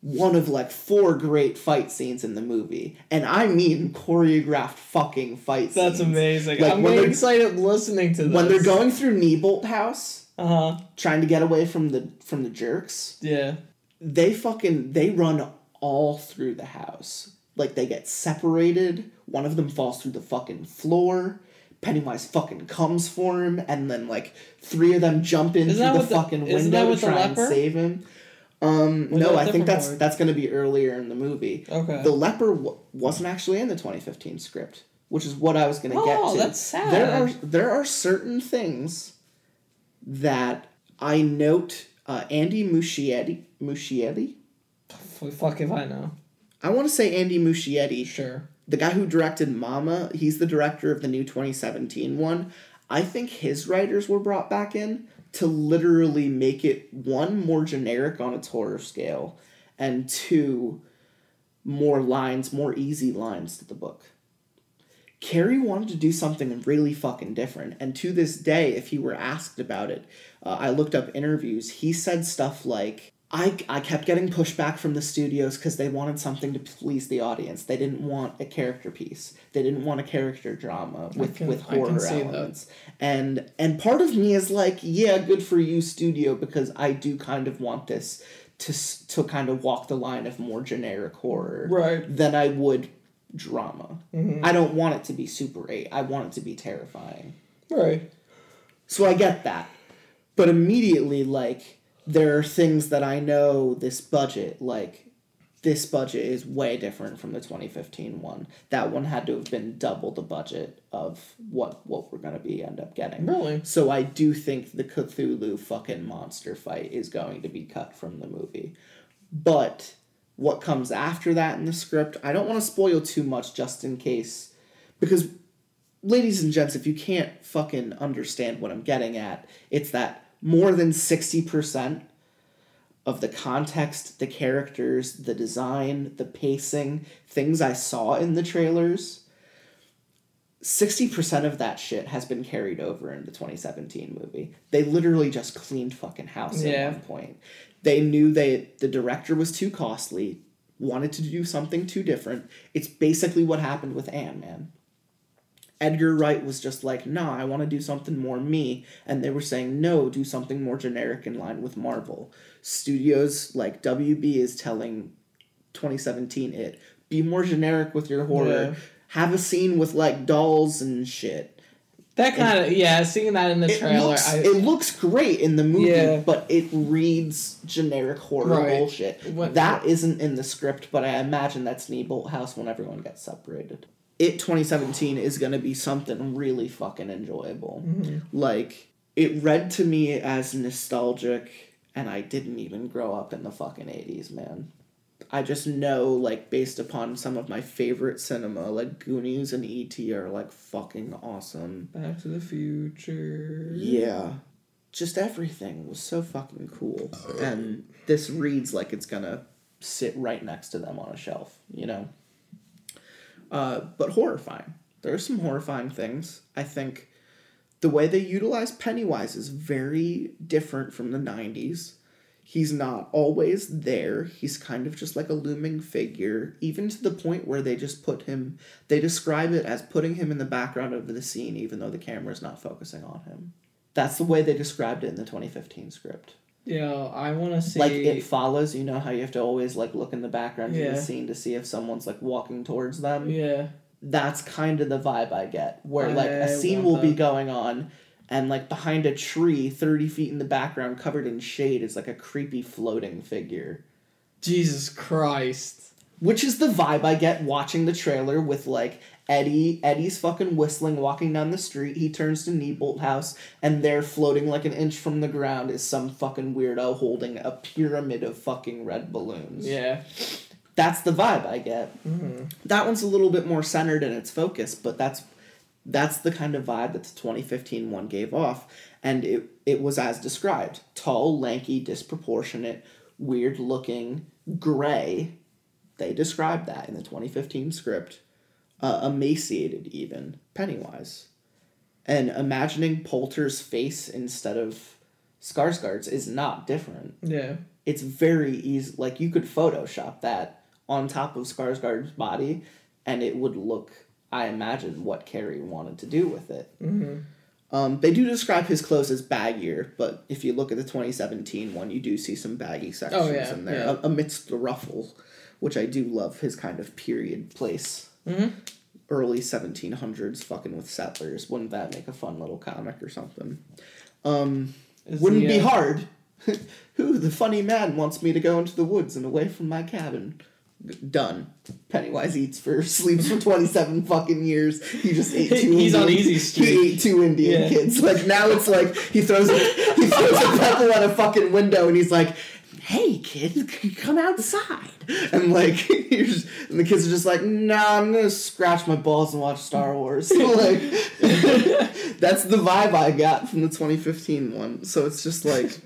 Speaker 3: one of like four great fight scenes in the movie, and I mean choreographed fucking fight scenes.
Speaker 2: That's
Speaker 3: scenes.
Speaker 2: amazing.
Speaker 3: Like,
Speaker 2: I'm
Speaker 3: when
Speaker 2: getting excited listening to this.
Speaker 3: When they're going through Neibolt House,
Speaker 2: Uh huh.
Speaker 3: trying to get away from the from the jerks,
Speaker 2: Yeah.
Speaker 3: they fucking they run all through the house. Like they get separated. One of them falls through the fucking floor. Pennywise fucking comes for him, and then like three of them jump in
Speaker 2: Isn't
Speaker 3: through the
Speaker 2: the-
Speaker 3: fucking
Speaker 2: isn't
Speaker 3: window to try and save him. Um, no, I think that's
Speaker 2: part?
Speaker 3: that's gonna be earlier in the movie.
Speaker 2: Okay.
Speaker 3: The leper w- wasn't actually in the 2015 script, which is what I was gonna get
Speaker 2: Oh,
Speaker 3: to.
Speaker 2: that's sad.
Speaker 3: There are there are certain things that I note. Uh, Andy Muschietti, Muschietti.
Speaker 2: Fuck if I know.
Speaker 3: I want to say Andy Muschietti,
Speaker 2: Sure.
Speaker 3: the guy who directed Mama. He's the director of the new 2017 one. I think his writers were brought back in to literally make it one more generic on its horror scale, and two more lines, more easy lines to the book. Cary wanted to do something really fucking different, and to this day, if he were asked about it, uh, I looked up interviews. He said stuff like, "I I kept getting pushback from the studios because they wanted something to please the audience. They didn't want a character piece. They didn't want a character drama with
Speaker 2: can-
Speaker 3: with horror
Speaker 2: that.
Speaker 3: elements." And and part of me is like, "Yeah, good for you, studio, because I do kind of want this." To, to kind of walk the line of more generic horror
Speaker 2: Right.
Speaker 3: than I would drama.
Speaker 2: Mm-hmm.
Speaker 3: I don't want it to be Super 8. I want it to be terrifying.
Speaker 2: Right.
Speaker 3: So I get that. But immediately, like, there are things that I know this budget, like, this budget is way different from the 2015 one. That one had to have been double the budget of what what we're gonna be end up getting.
Speaker 2: Really?
Speaker 3: So I do think the Cthulhu fucking monster fight is going to be cut from the movie. But what comes after that in the script, I don't want to spoil too much just in case. Because, ladies and gents, if you can't fucking understand what I'm getting at, it's that more than 60% of the context, the characters, the design, the pacing, things I saw in the trailers 60% of that shit has been carried over in the 2017 movie. They literally just cleaned fucking house
Speaker 2: Yeah.
Speaker 3: at one point. They knew they the director was too costly, wanted to do something too different. It's basically what happened with Ant Man. Edgar Wright was just like, nah, I want to do something more me. And they were saying, no, do something more generic in line with Marvel. Studios like WB is telling 2017 it, be more generic with your horror.
Speaker 2: Yeah.
Speaker 3: Have a scene with like dolls and shit.
Speaker 2: That kind of yeah. Seeing that in the
Speaker 3: It
Speaker 2: trailer,
Speaker 3: looks,
Speaker 2: I,
Speaker 3: it looks great in the movie,
Speaker 2: Yeah.
Speaker 3: but it reads generic horror
Speaker 2: Right.
Speaker 3: bullshit.
Speaker 2: What-
Speaker 3: that isn't in the script, but I imagine that's Neibolt House when everyone gets separated. It 2017 is going to be something really fucking enjoyable.
Speaker 2: Mm-hmm.
Speaker 3: Like, it read to me as nostalgic, and I didn't even grow up in the fucking 80s, man. I just know, like, based upon some of my favorite cinema, like Goonies and E.T. are, like, fucking awesome.
Speaker 2: Back to the Future.
Speaker 3: Yeah. Just everything was so fucking cool. And this reads like it's gonna sit right next to them on a shelf, you know? Uh, but horrifying. There are some horrifying things. I think the way they utilize Pennywise is very different from the 90s. He's not always there. He's kind of just like a looming figure, even to the point where they just put him, they describe it as putting him in the background of the scene, even though the camera's not focusing on him. That's the way they described it in the 2015 script.
Speaker 2: Yeah, I want to see.
Speaker 3: Like it follows, you know how you have to always like look in the background of the scene to see if someone's like walking towards them.
Speaker 2: yeah.
Speaker 3: That's kind of the vibe I get, where like a scene will be going on, and like behind a tree, thirty feet in the background, covered in shade, is like a creepy floating figure.
Speaker 2: Jesus Christ.
Speaker 3: Which is the vibe I get watching the trailer with like Eddie. Eddie's fucking whistling, walking down the street. He turns to Neibolt House, and there, floating like an inch from the ground, is some fucking weirdo holding a pyramid of fucking red balloons.
Speaker 2: Yeah.
Speaker 3: That's the vibe I get. Mm-hmm. That one's a little bit more centered in its focus, but that's that's the kind of vibe that the 2015 one gave off, and it it was as described: tall, lanky, disproportionate, weird looking, gray. They described that in the 2015 script. Uh, emaciated, even Pennywise, and imagining Poulter's face instead of Skarsgård's is not different
Speaker 2: Yeah.
Speaker 3: it's very easy. Like you could Photoshop that on top of Skarsgård's body, and it would look. I imagine what Cary wanted to do with it.
Speaker 2: Mm-hmm.
Speaker 3: Um, they do describe his clothes as baggier, but if you look at the 2017 one, you do see some baggy sections
Speaker 2: Oh, yeah,
Speaker 3: in there
Speaker 2: yeah.
Speaker 3: amidst the ruffle, which I do love his kind of period place.
Speaker 2: Mhm.
Speaker 3: Early 1700s, fucking with settlers. Wouldn't that make a fun little comic or something? Um, wouldn't
Speaker 2: the,
Speaker 3: be
Speaker 2: uh,
Speaker 3: hard. Who, the funny man, wants me to go into the woods and away from my cabin? Done. Pennywise eats for sleeps for twenty seven fucking years. He just ate two.
Speaker 2: He's on easy street.
Speaker 3: He ate two Indian
Speaker 2: Yeah.
Speaker 3: kids. Like now it's like he throws a, he throws a pebble at a fucking window and he's like, "Hey kid, come outside." And like you're just, and the kids are just like, "Nah, I'm gonna scratch my balls and watch Star Wars." like that's the vibe I got from the 2015 one. So it's just like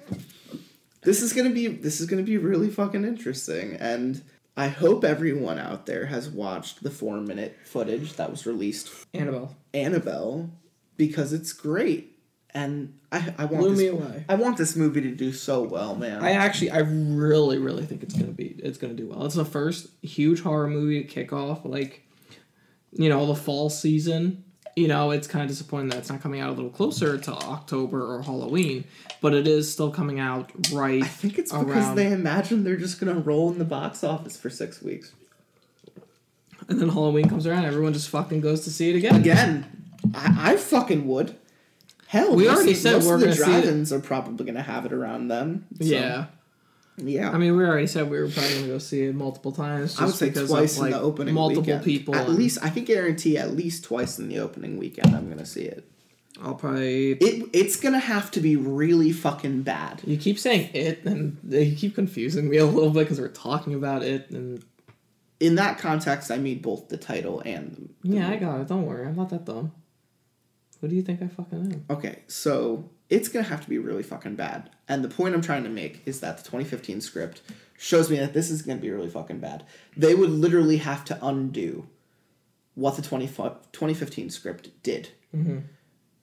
Speaker 3: this is gonna be this is gonna be really fucking interesting, and I hope everyone out there has watched the four minute footage that was released
Speaker 2: Annabelle.
Speaker 3: Annabelle because it's great, and I I want
Speaker 2: Blew
Speaker 3: this,
Speaker 2: me away.
Speaker 3: I want this movie to do so well, man.
Speaker 2: I actually, I really, really think it's gonna be, it's gonna do well. It's the first huge horror movie to kick off, like, you know, the fall season. You know, it's kind of disappointing that it's not coming out a little closer to October or Halloween, but it is still coming out right.
Speaker 3: I think it's because they imagine they're just gonna roll in the box office for six weeks.
Speaker 2: And then Halloween comes around, everyone just fucking goes to see it again.
Speaker 3: Again, I, I fucking would. Hell,
Speaker 2: We already said
Speaker 3: most
Speaker 2: we're
Speaker 3: of the
Speaker 2: gonna see it.
Speaker 3: drive-ins are probably gonna have it around them. so,
Speaker 2: Yeah.
Speaker 3: yeah.
Speaker 2: I mean, we already said we were probably gonna go see it multiple times.
Speaker 3: I would say twice
Speaker 2: of, like,
Speaker 3: in the opening
Speaker 2: multiple
Speaker 3: weekend.
Speaker 2: people.
Speaker 3: At least I can guarantee at least twice in the opening weekend I'm gonna see it.
Speaker 2: I'll probably.
Speaker 3: It it's gonna have to be really fucking bad.
Speaker 2: You keep saying it, and they keep confusing me a little bit because we're talking about it, and
Speaker 3: In that context, I mean both the title and the, the
Speaker 2: yeah, I got it. Don't worry, I'm not that dumb. What do you think I fucking am?
Speaker 3: Okay, so it's gonna have to be really fucking bad. And the point I'm trying to make is that the 2015 script shows me that this is gonna be really fucking bad. They would literally have to undo what the 20, 2015 script did mm-hmm.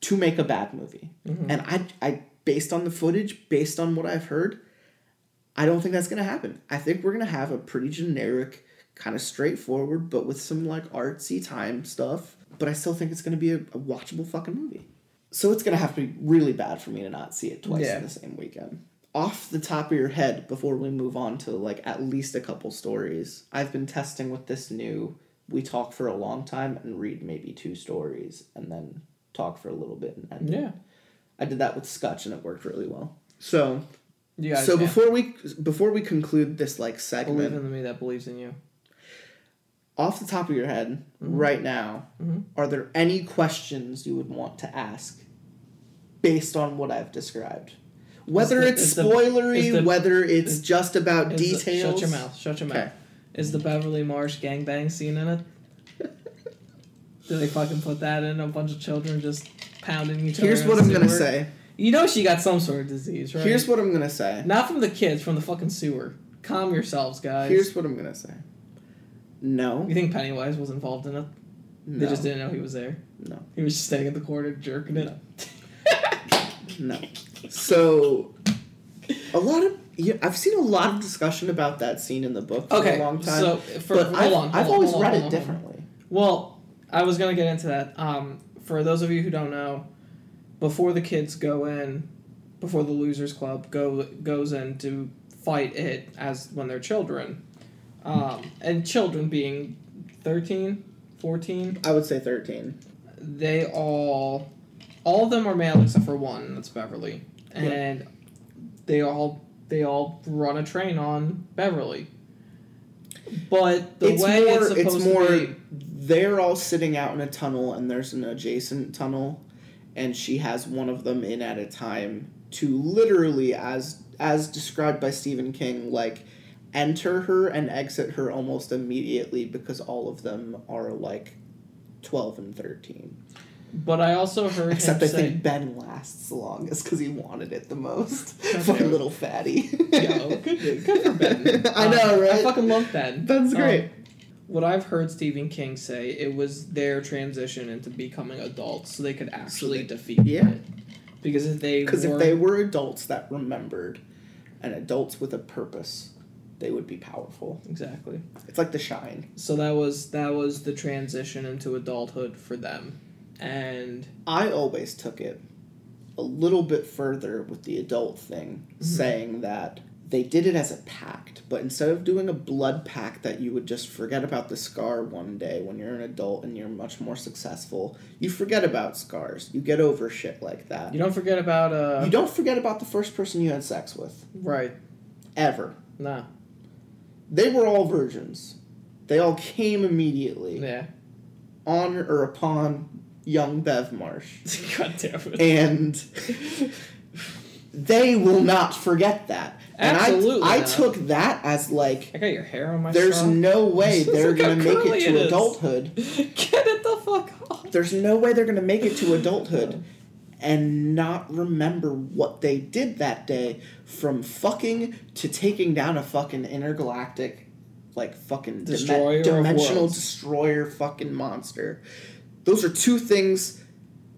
Speaker 3: to make a bad movie. Mm-hmm. And I, I, based on the footage, based on what I've heard, I don't think that's gonna happen. I think we're gonna have a pretty generic, kind of straightforward, but with some like artsy time stuff. But I still think it's gonna be a, a watchable fucking movie. So it's gonna have to be really bad for me to not see it twice
Speaker 2: Yeah.
Speaker 3: in the same weekend. Off the top of your head, before we move on to like at least a couple stories, I've been testing with this new. We talk for a long time and read maybe two stories and then talk for a little bit and end. it.
Speaker 2: Yeah,
Speaker 3: I did that with Scotch and it worked really well. So
Speaker 2: yeah.
Speaker 3: so before we before we conclude this like segment, believe
Speaker 2: in the me that believes in you.
Speaker 3: Off the top of your head, mm-hmm. right now, mm-hmm. are there any questions you would want to ask based on what I've described? Whether
Speaker 2: the-
Speaker 3: it's
Speaker 2: is the-
Speaker 3: spoilery,
Speaker 2: the-
Speaker 3: whether it's just about details.
Speaker 2: shut your mouth. Shut your mouth.
Speaker 3: Okay.
Speaker 2: Is the Beverly Marsh gangbang scene in it? Did they fucking put that in? A bunch of children just pounding each other.
Speaker 3: Here's what I'm gonna say.
Speaker 2: You know she got some sort of disease, right?
Speaker 3: Here's what I'm gonna say.
Speaker 2: Not from the kids, from the fucking sewer. Calm yourselves, guys.
Speaker 3: Here's what I'm gonna say. No.
Speaker 2: you think Pennywise was involved in it?
Speaker 3: No.
Speaker 2: They just didn't know he was there.
Speaker 3: No.
Speaker 2: He was just staying at the corner jerking it. Up.
Speaker 3: No. So, a lot of yeah, I've seen a lot of discussion about that scene in the book for
Speaker 2: Okay,
Speaker 3: a long time.
Speaker 2: so for
Speaker 3: but I've,
Speaker 2: on,
Speaker 3: I've
Speaker 2: on,
Speaker 3: always
Speaker 2: on,
Speaker 3: read it
Speaker 2: on, hold on.
Speaker 3: differently.
Speaker 2: Well, I was gonna get into that. Um, for those of you who don't know, before the kids go in, before the losers club go goes in to fight it as when they're children, um, and children being 13, 14,
Speaker 3: I would say thirteen.
Speaker 2: they all, all of them are male except for one. That's Beverly, and they all they all run a train on Beverly. But the
Speaker 3: it's
Speaker 2: way
Speaker 3: more,
Speaker 2: it's supposed
Speaker 3: more
Speaker 2: to be.
Speaker 3: they're all sitting out in a tunnel and there's an adjacent tunnel and she has one of them in at a time to literally as as described by Stephen King like enter her and exit her almost immediately because all of them are like 12 and 13.
Speaker 2: But I also heard
Speaker 3: Except I
Speaker 2: say,
Speaker 3: think Ben lasts the longest because he wanted it the most.
Speaker 2: God
Speaker 3: Fucking little fatty.
Speaker 2: Yo, good, good for Ben.
Speaker 3: I
Speaker 2: Um,
Speaker 3: know, right?
Speaker 2: I fucking love Ben.
Speaker 3: Ben's
Speaker 2: Um,
Speaker 3: great.
Speaker 2: what I've heard Stephen King say, it was their transition into becoming adults, so they could actually
Speaker 3: they-
Speaker 2: defeat
Speaker 3: yeah.
Speaker 2: it. Because if they
Speaker 3: Because if they were adults that remembered and adults with a purpose, they would be powerful.
Speaker 2: exactly,
Speaker 3: It's like The Shine.
Speaker 2: so that was that was the transition into adulthood for them, and
Speaker 3: I always took it a little bit further with the adult thing, saying that they did it as a pact, but instead of doing a blood pact that you would just forget about the scar one day when you're an adult and you're much more successful, you forget about scars. You get over shit like that.
Speaker 2: you don't forget about uh,
Speaker 3: You don't forget about the first person you had sex with,
Speaker 2: right,
Speaker 3: ever.
Speaker 2: no,
Speaker 3: They were all virgins. They all came immediately
Speaker 2: yeah,
Speaker 3: on or upon young Bev Marsh.
Speaker 2: god damn it,
Speaker 3: and they will not forget that.
Speaker 2: Absolutely
Speaker 3: And I, I
Speaker 2: not.
Speaker 3: took that as like,
Speaker 2: I got your hair on my.
Speaker 3: there's
Speaker 2: straw.
Speaker 3: no way they're gonna make it to adulthood.
Speaker 2: Get it the fuck off.
Speaker 3: There's no way they're gonna make it to adulthood oh. And not remember what they did that day from fucking to taking down a fucking intergalactic like fucking
Speaker 2: Destroyer of
Speaker 3: dimensional destroyer fucking monster. Those are two things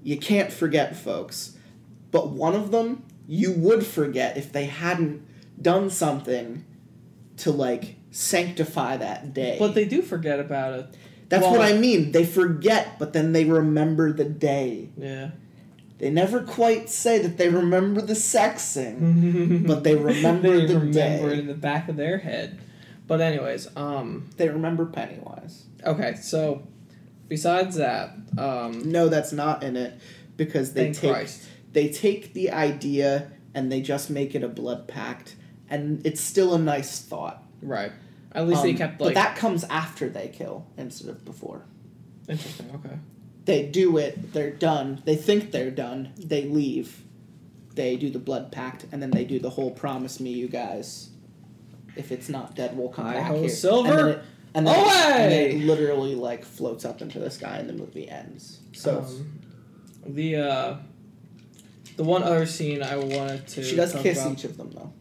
Speaker 3: you can't forget, folks. But one of them you would forget if they hadn't done something to like sanctify that day.
Speaker 2: But they do forget about it.
Speaker 3: That's
Speaker 2: well-
Speaker 3: what I mean. They forget, but then they remember the day.
Speaker 2: Yeah.
Speaker 3: They never quite say that they remember the sexing, but they remember
Speaker 2: they
Speaker 3: the
Speaker 2: remember
Speaker 3: day.
Speaker 2: it in the back of their head. But anyways, um,
Speaker 3: They remember Pennywise.
Speaker 2: okay, so besides that, um,
Speaker 3: No, that's not in it because they take
Speaker 2: Christ.
Speaker 3: they take the idea and they just make it a blood pact, and it's still a nice thought.
Speaker 2: Right. At least they
Speaker 3: Um,
Speaker 2: kept
Speaker 3: but that comes after they kill instead of before.
Speaker 2: interesting. Okay.
Speaker 3: They do it. They're done. They think they're done. They leave. They do the blood pact, and then they do the whole "promise me, you guys, if it's not dead, we'll come back here."
Speaker 2: Silver.
Speaker 3: And then it, and then,
Speaker 2: Away!
Speaker 3: and then it literally like floats up into the sky, and the movie ends. So
Speaker 2: um, the uh, the one other scene I wanted to
Speaker 3: she does kiss
Speaker 2: about,
Speaker 3: each of them though,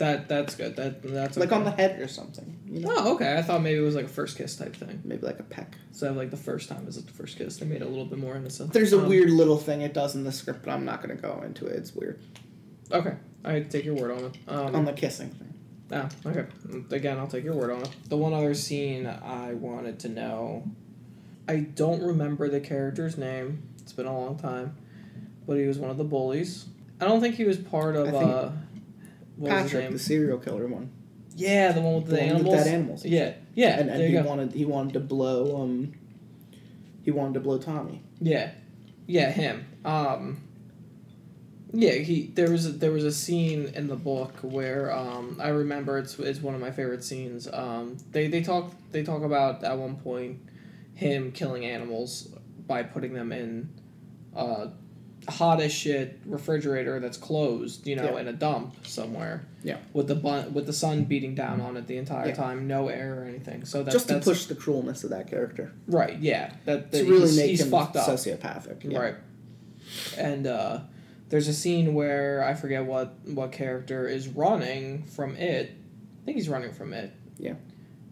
Speaker 2: that that's good. That that's
Speaker 3: like
Speaker 2: okay.
Speaker 3: on the head or something. You know,
Speaker 2: Oh, okay. I thought maybe it was like a first kiss type thing.
Speaker 3: maybe like a peck.
Speaker 2: So like the first time is it the first kiss? They made it a little bit more innocent.
Speaker 3: There's a
Speaker 2: Um,
Speaker 3: weird little thing it does in the script, but I'm not gonna go into it. It's weird
Speaker 2: Okay, I take your word on it. Um,
Speaker 3: on the kissing thing.
Speaker 2: Ah, okay. Again, I'll take your word on it. The one other scene I wanted to know, I don't remember the character's name. It's been a long time, but he was one of the bullies. I don't think he was part of.
Speaker 3: I think
Speaker 2: uh, what
Speaker 3: Patrick, the serial killer one,
Speaker 2: yeah, the one with the,
Speaker 3: The one with
Speaker 2: animals.
Speaker 3: dead animals.
Speaker 2: Yeah, yeah.
Speaker 3: and, and
Speaker 2: there
Speaker 3: he
Speaker 2: go.
Speaker 3: wanted he wanted to blow um. He wanted to blow Tommy.
Speaker 2: Yeah, yeah, him. Um, yeah, he. There was a, there was a scene in the book where um, I remember it's it's one of my favorite scenes. Um, they they talk they talk about at one point him killing animals by putting them in a hot as shit refrigerator that's closed, you know,
Speaker 3: Yeah.
Speaker 2: in a dump somewhere.
Speaker 3: Yeah.
Speaker 2: With the bun- with the sun beating down on it the entire
Speaker 3: Yeah.
Speaker 2: time, no air or anything. So
Speaker 3: just to
Speaker 2: that's
Speaker 3: push the cruelness of that character.
Speaker 2: right. Yeah, that, that
Speaker 3: To really
Speaker 2: he's,
Speaker 3: make
Speaker 2: he's
Speaker 3: him
Speaker 2: fucked up.
Speaker 3: sociopathic. Yeah.
Speaker 2: Right. And uh, there's a scene where I forget what what character is running from it. I think he's running from it.
Speaker 3: Yeah.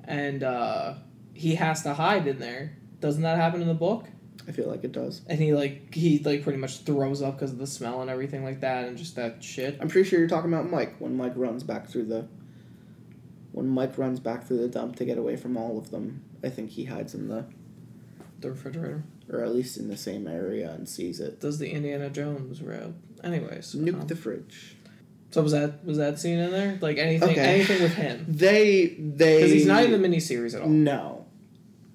Speaker 2: And uh, he has to hide in there. Doesn't that happen in the book?
Speaker 3: I feel like it does.
Speaker 2: And he like he like pretty much throws up because of the smell and everything like that and just that shit.
Speaker 3: I'm pretty sure you're talking about Mike when Mike runs back through the. When Mike runs back through the dump to get away from all of them, I think he hides in the,
Speaker 2: The refrigerator
Speaker 3: or at least in the same area and sees it.
Speaker 2: does the Indiana Jones route. Anyways,
Speaker 3: Nuke
Speaker 2: um,
Speaker 3: the fridge.
Speaker 2: so was that was that scene in there? Like anything
Speaker 3: Okay.
Speaker 2: anything with him?
Speaker 3: They they
Speaker 2: Because he's not in the miniseries at all.
Speaker 3: No,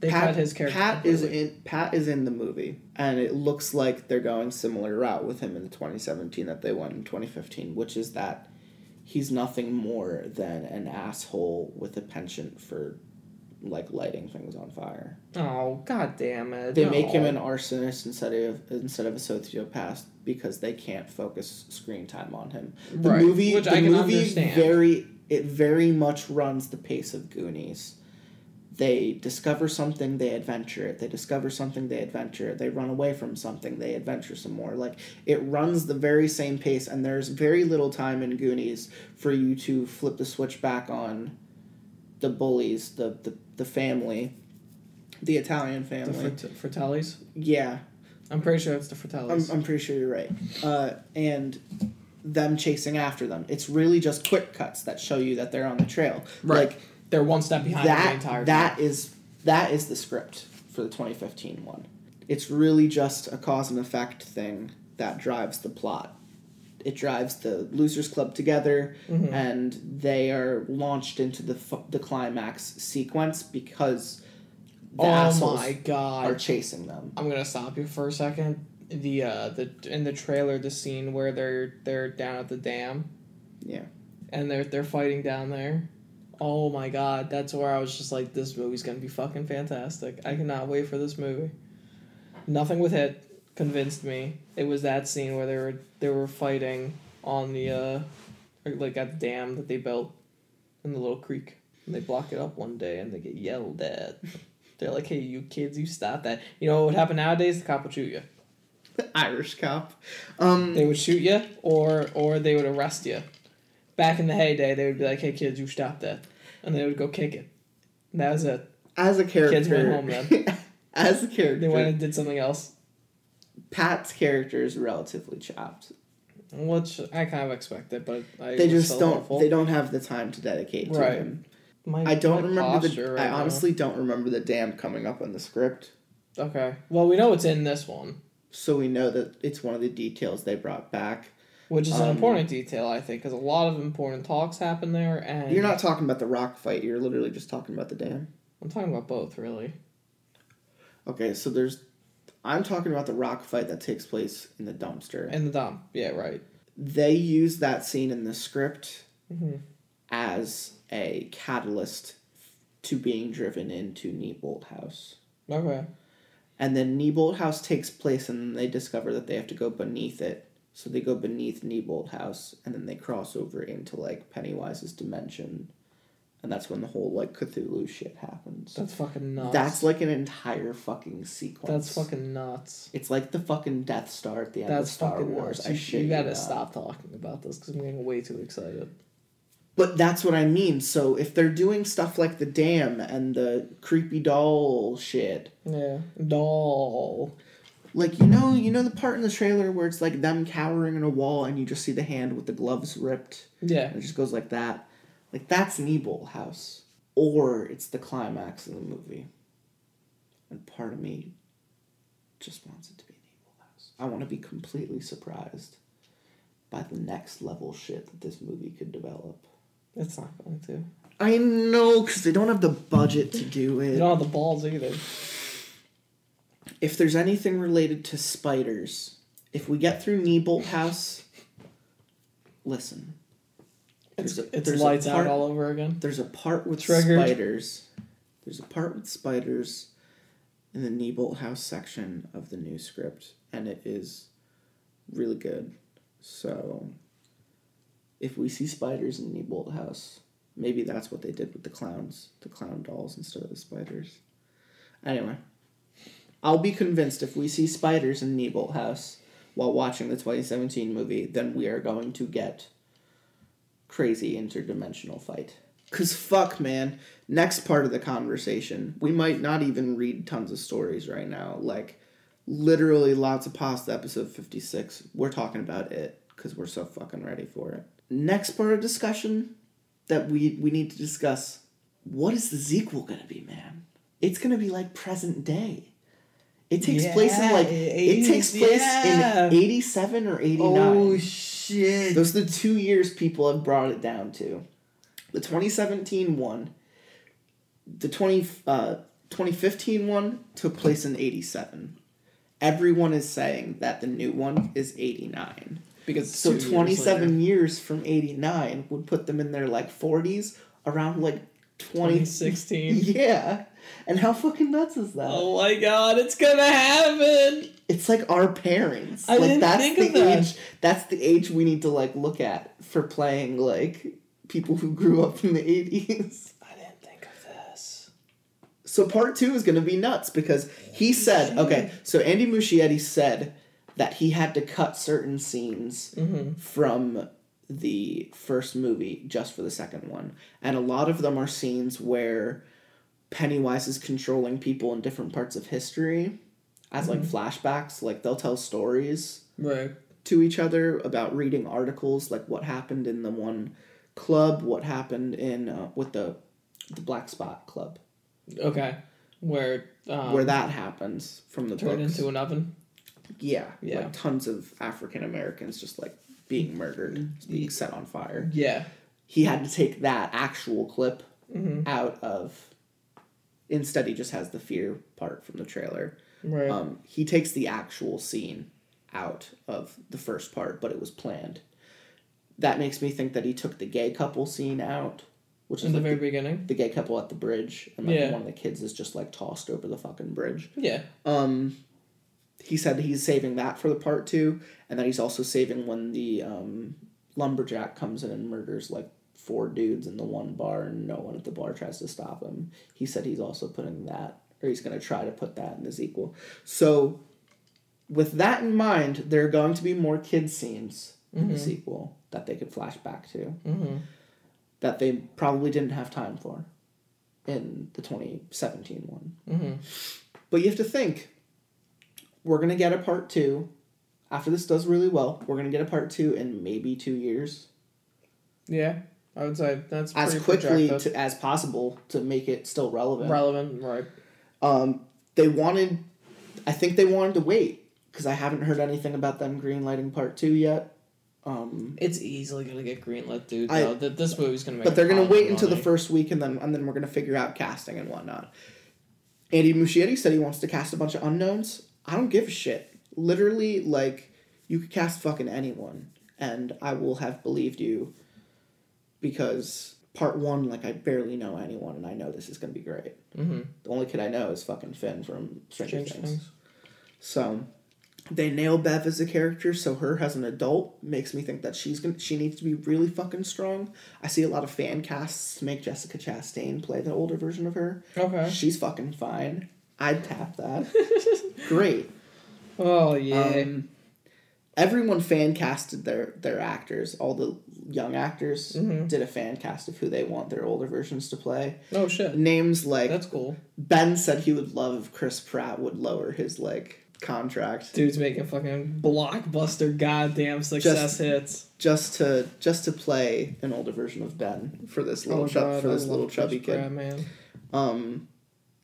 Speaker 2: They
Speaker 3: Pat,
Speaker 2: cut his character.
Speaker 3: Pat is in Pat is in the movie, and it looks like they're going similar route with him in 2017 that they went in 2015, which is that he's nothing more than an asshole with a penchant for like lighting things on fire.
Speaker 2: Oh god damn it!
Speaker 3: They make him an arsonist instead of instead of a sociopath because they can't focus screen time on him. The
Speaker 2: Right,
Speaker 3: movie,
Speaker 2: which
Speaker 3: the
Speaker 2: I can
Speaker 3: movie
Speaker 2: understand.
Speaker 3: very it very much runs the pace of Goonies. They discover something, they adventure it. They discover something, they adventure it. They run away from something, they adventure some more. Like it runs the very same pace, and there's very little time in Goonies for you to flip the switch back on the bullies, the the, the family, the Italian
Speaker 2: The
Speaker 3: family.
Speaker 2: Frt- Fratellis.
Speaker 3: yeah,
Speaker 2: I'm pretty sure it's the
Speaker 3: I'm, I'm pretty sure you're right. Uh, and them chasing after them. It's really just quick cuts that show you that they're on the trail.
Speaker 2: Right.
Speaker 3: Like
Speaker 2: They're one step behind the
Speaker 3: that
Speaker 2: entire
Speaker 3: that
Speaker 2: time.
Speaker 3: is that is the script for the 2015 one. It's really just a cause and effect thing that drives the plot. It drives the losers club together,
Speaker 2: Mm-hmm.
Speaker 3: and they are launched into the f- the climax sequence because the
Speaker 2: Oh my god.
Speaker 3: are chasing them.
Speaker 2: I'm gonna stop you for a second. The uh the in the trailer the scene where they're they're down at the dam
Speaker 3: Yeah.
Speaker 2: and they're they're fighting down there. Oh my god, that's where I was just like, this movie's gonna be fucking fantastic. I cannot wait for this movie. Nothing with it convinced me. It was that scene where they were they were fighting on the uh like at the dam that they built in the little creek. And they block it up one day and they get yelled at. They're like, hey you kids, you stop that. You know what would happen nowadays? The cop would shoot you.
Speaker 3: The Irish cop. Um,
Speaker 2: They would shoot you or or they would arrest you. Back in the heyday, they would be like, "Hey kids, you stop that," and they would go kick it. And that was it.
Speaker 3: as a character,
Speaker 2: Kids went home then.
Speaker 3: as a character,
Speaker 2: They went and did something else,
Speaker 3: Pat's character is relatively chopped.
Speaker 2: which I kind of expected, but I
Speaker 3: They just don't.
Speaker 2: hopeful.
Speaker 3: They don't have the time to dedicate to
Speaker 2: Right.
Speaker 3: him.
Speaker 2: My,
Speaker 3: I don't remember the.
Speaker 2: right
Speaker 3: I
Speaker 2: now.
Speaker 3: honestly don't remember the dam coming up on the script,
Speaker 2: Okay. Well, we know it's in this one,
Speaker 3: so we know that it's one of the details they brought back.
Speaker 2: Which is an
Speaker 3: Um,
Speaker 2: important detail, I think, because a lot of important talks happen there, and
Speaker 3: You're not talking about the rock fight. You're literally just talking about the dam.
Speaker 2: I'm talking about both, really.
Speaker 3: Okay, so there's. I'm talking about the rock fight that takes place in the dumpster.
Speaker 2: In the dump. Yeah. Right.
Speaker 3: they use that scene in the script
Speaker 2: Mhm.
Speaker 3: as a catalyst to being driven into Neibolt House.
Speaker 2: Okay.
Speaker 3: And then Neibolt House takes place, and they discover that they have to go beneath it. So they go beneath Neibolt House, and then they cross over into like Pennywise's dimension, and that's when the whole like Cthulhu shit happens.
Speaker 2: That's fucking nuts.
Speaker 3: That's like an entire fucking sequence.
Speaker 2: That's fucking nuts.
Speaker 3: It's like the fucking Death Star at the end
Speaker 2: That's
Speaker 3: of Star
Speaker 2: fucking
Speaker 3: Wars.
Speaker 2: nuts.
Speaker 3: I
Speaker 2: You,
Speaker 3: shit
Speaker 2: you gotta
Speaker 3: not.
Speaker 2: stop talking about this because I'm getting way too excited.
Speaker 3: But that's what I mean. So if they're doing stuff like the dam and the creepy doll shit,
Speaker 2: Yeah. Doll.
Speaker 3: Like you know, you know the part in the trailer where it's like them cowering in a wall and you just see the hand with the gloves ripped.
Speaker 2: Yeah.
Speaker 3: And it just goes like that. Like that's Neibolt House. Or it's the climax of the movie. And part of me just wants it to be Neibolt House. I want to be completely surprised by the next level shit that this movie could develop.
Speaker 2: It's not going to.
Speaker 3: I know, because they don't have the budget to do it.
Speaker 2: don't have the balls either.
Speaker 3: If there's anything related to spiders, if we get through Neibolt House, listen.
Speaker 2: It's,
Speaker 3: There's a-
Speaker 2: it's lights
Speaker 3: part-
Speaker 2: out all over again.
Speaker 3: There's a part with
Speaker 2: Triggered.
Speaker 3: spiders. There's a part with spiders in the Neibolt House section of the new script, and it is really good. So, if we see spiders in Neibolt House, maybe that's what they did with the clowns, the clown dolls instead of the spiders. Anyway, I'll be convinced if we see spiders in Neibolt House while watching the 2017 movie, then we are going to get crazy interdimensional fight. Cause fuck, man. Next part of the conversation, we might not even read tons of stories right now. Like, literally, lots of pasta episode fifty six. We're talking about it because we're so fucking ready for it. Next part of discussion that we we need to discuss. What is the sequel gonna be, man? It's gonna be like present day. It takes place in like it takes place
Speaker 2: yeah.
Speaker 3: in eighty seven or eighty nine.
Speaker 2: Oh shit!
Speaker 3: Those are the two years people have brought it down to. The 2017 one, the 20, uh, 2015 one took place in 87. Everyone is saying that the new one is 89.
Speaker 2: Because
Speaker 3: So
Speaker 2: two years
Speaker 3: 27 years, from 89 would put them in their like 40s, around like 20.
Speaker 2: 2016.
Speaker 3: Yeah. And how fucking nuts is that?
Speaker 2: Oh my god, it's gonna happen!
Speaker 3: It's like our parents.
Speaker 2: I
Speaker 3: like
Speaker 2: didn't
Speaker 3: that's
Speaker 2: think
Speaker 3: the
Speaker 2: of that.
Speaker 3: age that's the age we need to like look at for playing like people who grew up in the 80s.
Speaker 2: I didn't think of this.
Speaker 3: So part two is to be nuts because he said, okay, so Andy Muschietti said that he had to cut certain scenes mm-hmm. from the first movie just for the second one. And a lot of them are scenes where Pennywise is controlling people in different parts of history as like flashbacks. Like they'll tell stories
Speaker 2: Right.
Speaker 3: to each other about reading articles, like what happened in the one club, what happened in uh, with the the Black Spot Club,
Speaker 2: Okay. Where um,
Speaker 3: where that happens from the
Speaker 2: turned
Speaker 3: books.
Speaker 2: into an oven.
Speaker 3: yeah,
Speaker 2: Yeah.
Speaker 3: like tons of African Americans just like being murdered, being set on fire.
Speaker 2: Yeah.
Speaker 3: He had to take that actual clip
Speaker 2: Mm-hmm.
Speaker 3: out of. Instead, he just has the fear part from the trailer.
Speaker 2: Right.
Speaker 3: Um, he takes the actual scene out of the first part, but it was planned. That makes me think that he took the gay couple scene out, which is
Speaker 2: the
Speaker 3: like
Speaker 2: very
Speaker 3: the,
Speaker 2: beginning.
Speaker 3: the gay couple at the bridge, and like
Speaker 2: Yeah.
Speaker 3: one of the kids is just like tossed over the fucking bridge.
Speaker 2: Yeah.
Speaker 3: Um, he said he's saving that for the part two, and that he's also saving when the um, lumberjack comes in and murders like four dudes in the one bar, and no one at the bar tries to stop him. He said he's also putting that, or he's going to try to put that in the sequel. So, with that in mind, there are going to be more kid scenes in the sequel that they could flash back to
Speaker 2: Mm-hmm.
Speaker 3: that they probably didn't have time for in the 2017 one.
Speaker 2: Mm-hmm.
Speaker 3: But you have to think we're going to get a part two. After this does really well, we're going to get a part two in maybe two years.
Speaker 2: Yeah. I would say that's
Speaker 3: As quickly to, as possible to make it still relevant.
Speaker 2: relevant. Right.
Speaker 3: Um, they wanted, I think they wanted to wait because I haven't heard anything about them greenlighting part two yet. Um,
Speaker 2: It's easily gonna get greenlit, dude.
Speaker 3: I-
Speaker 2: Though that this movie's gonna make.
Speaker 3: but they're going to wait until the first week and then and then we're going to figure out casting and whatnot. Andy Muschietti said he wants to cast a bunch of unknowns. I don't give a shit. Literally, like you could cast fucking anyone, and I will have believed you. Because part one, like I barely know anyone, and I know this is going to be great.
Speaker 2: Mm-hmm.
Speaker 3: The only kid I know is fucking Finn from Stranger
Speaker 2: Strange
Speaker 3: Things.
Speaker 2: things.
Speaker 3: So they nail Bev as a character, so her as an adult makes me think that she's gonna she needs to be really fucking strong. I see a lot of fan casts make Jessica Chastain play the older version of her.
Speaker 2: Okay.
Speaker 3: She's fucking fine. I'd tap that. Great.
Speaker 2: Oh yeah.
Speaker 3: Um, everyone fan casted their their actors. All the young actors
Speaker 2: Mhm.
Speaker 3: did a fan cast of who they want their older versions to play.
Speaker 2: oh shit.
Speaker 3: Names like
Speaker 2: That's cool.
Speaker 3: Ben said he would love if Chris Pratt would lower his like contract
Speaker 2: Dude's making fucking blockbuster goddamn success
Speaker 3: Just-
Speaker 2: hits.
Speaker 3: just to just to play an older version of Ben for this little chub, for
Speaker 2: Oh, I
Speaker 3: this little
Speaker 2: Chris
Speaker 3: chubby
Speaker 2: Pratt,
Speaker 3: kid.
Speaker 2: man.
Speaker 3: Um,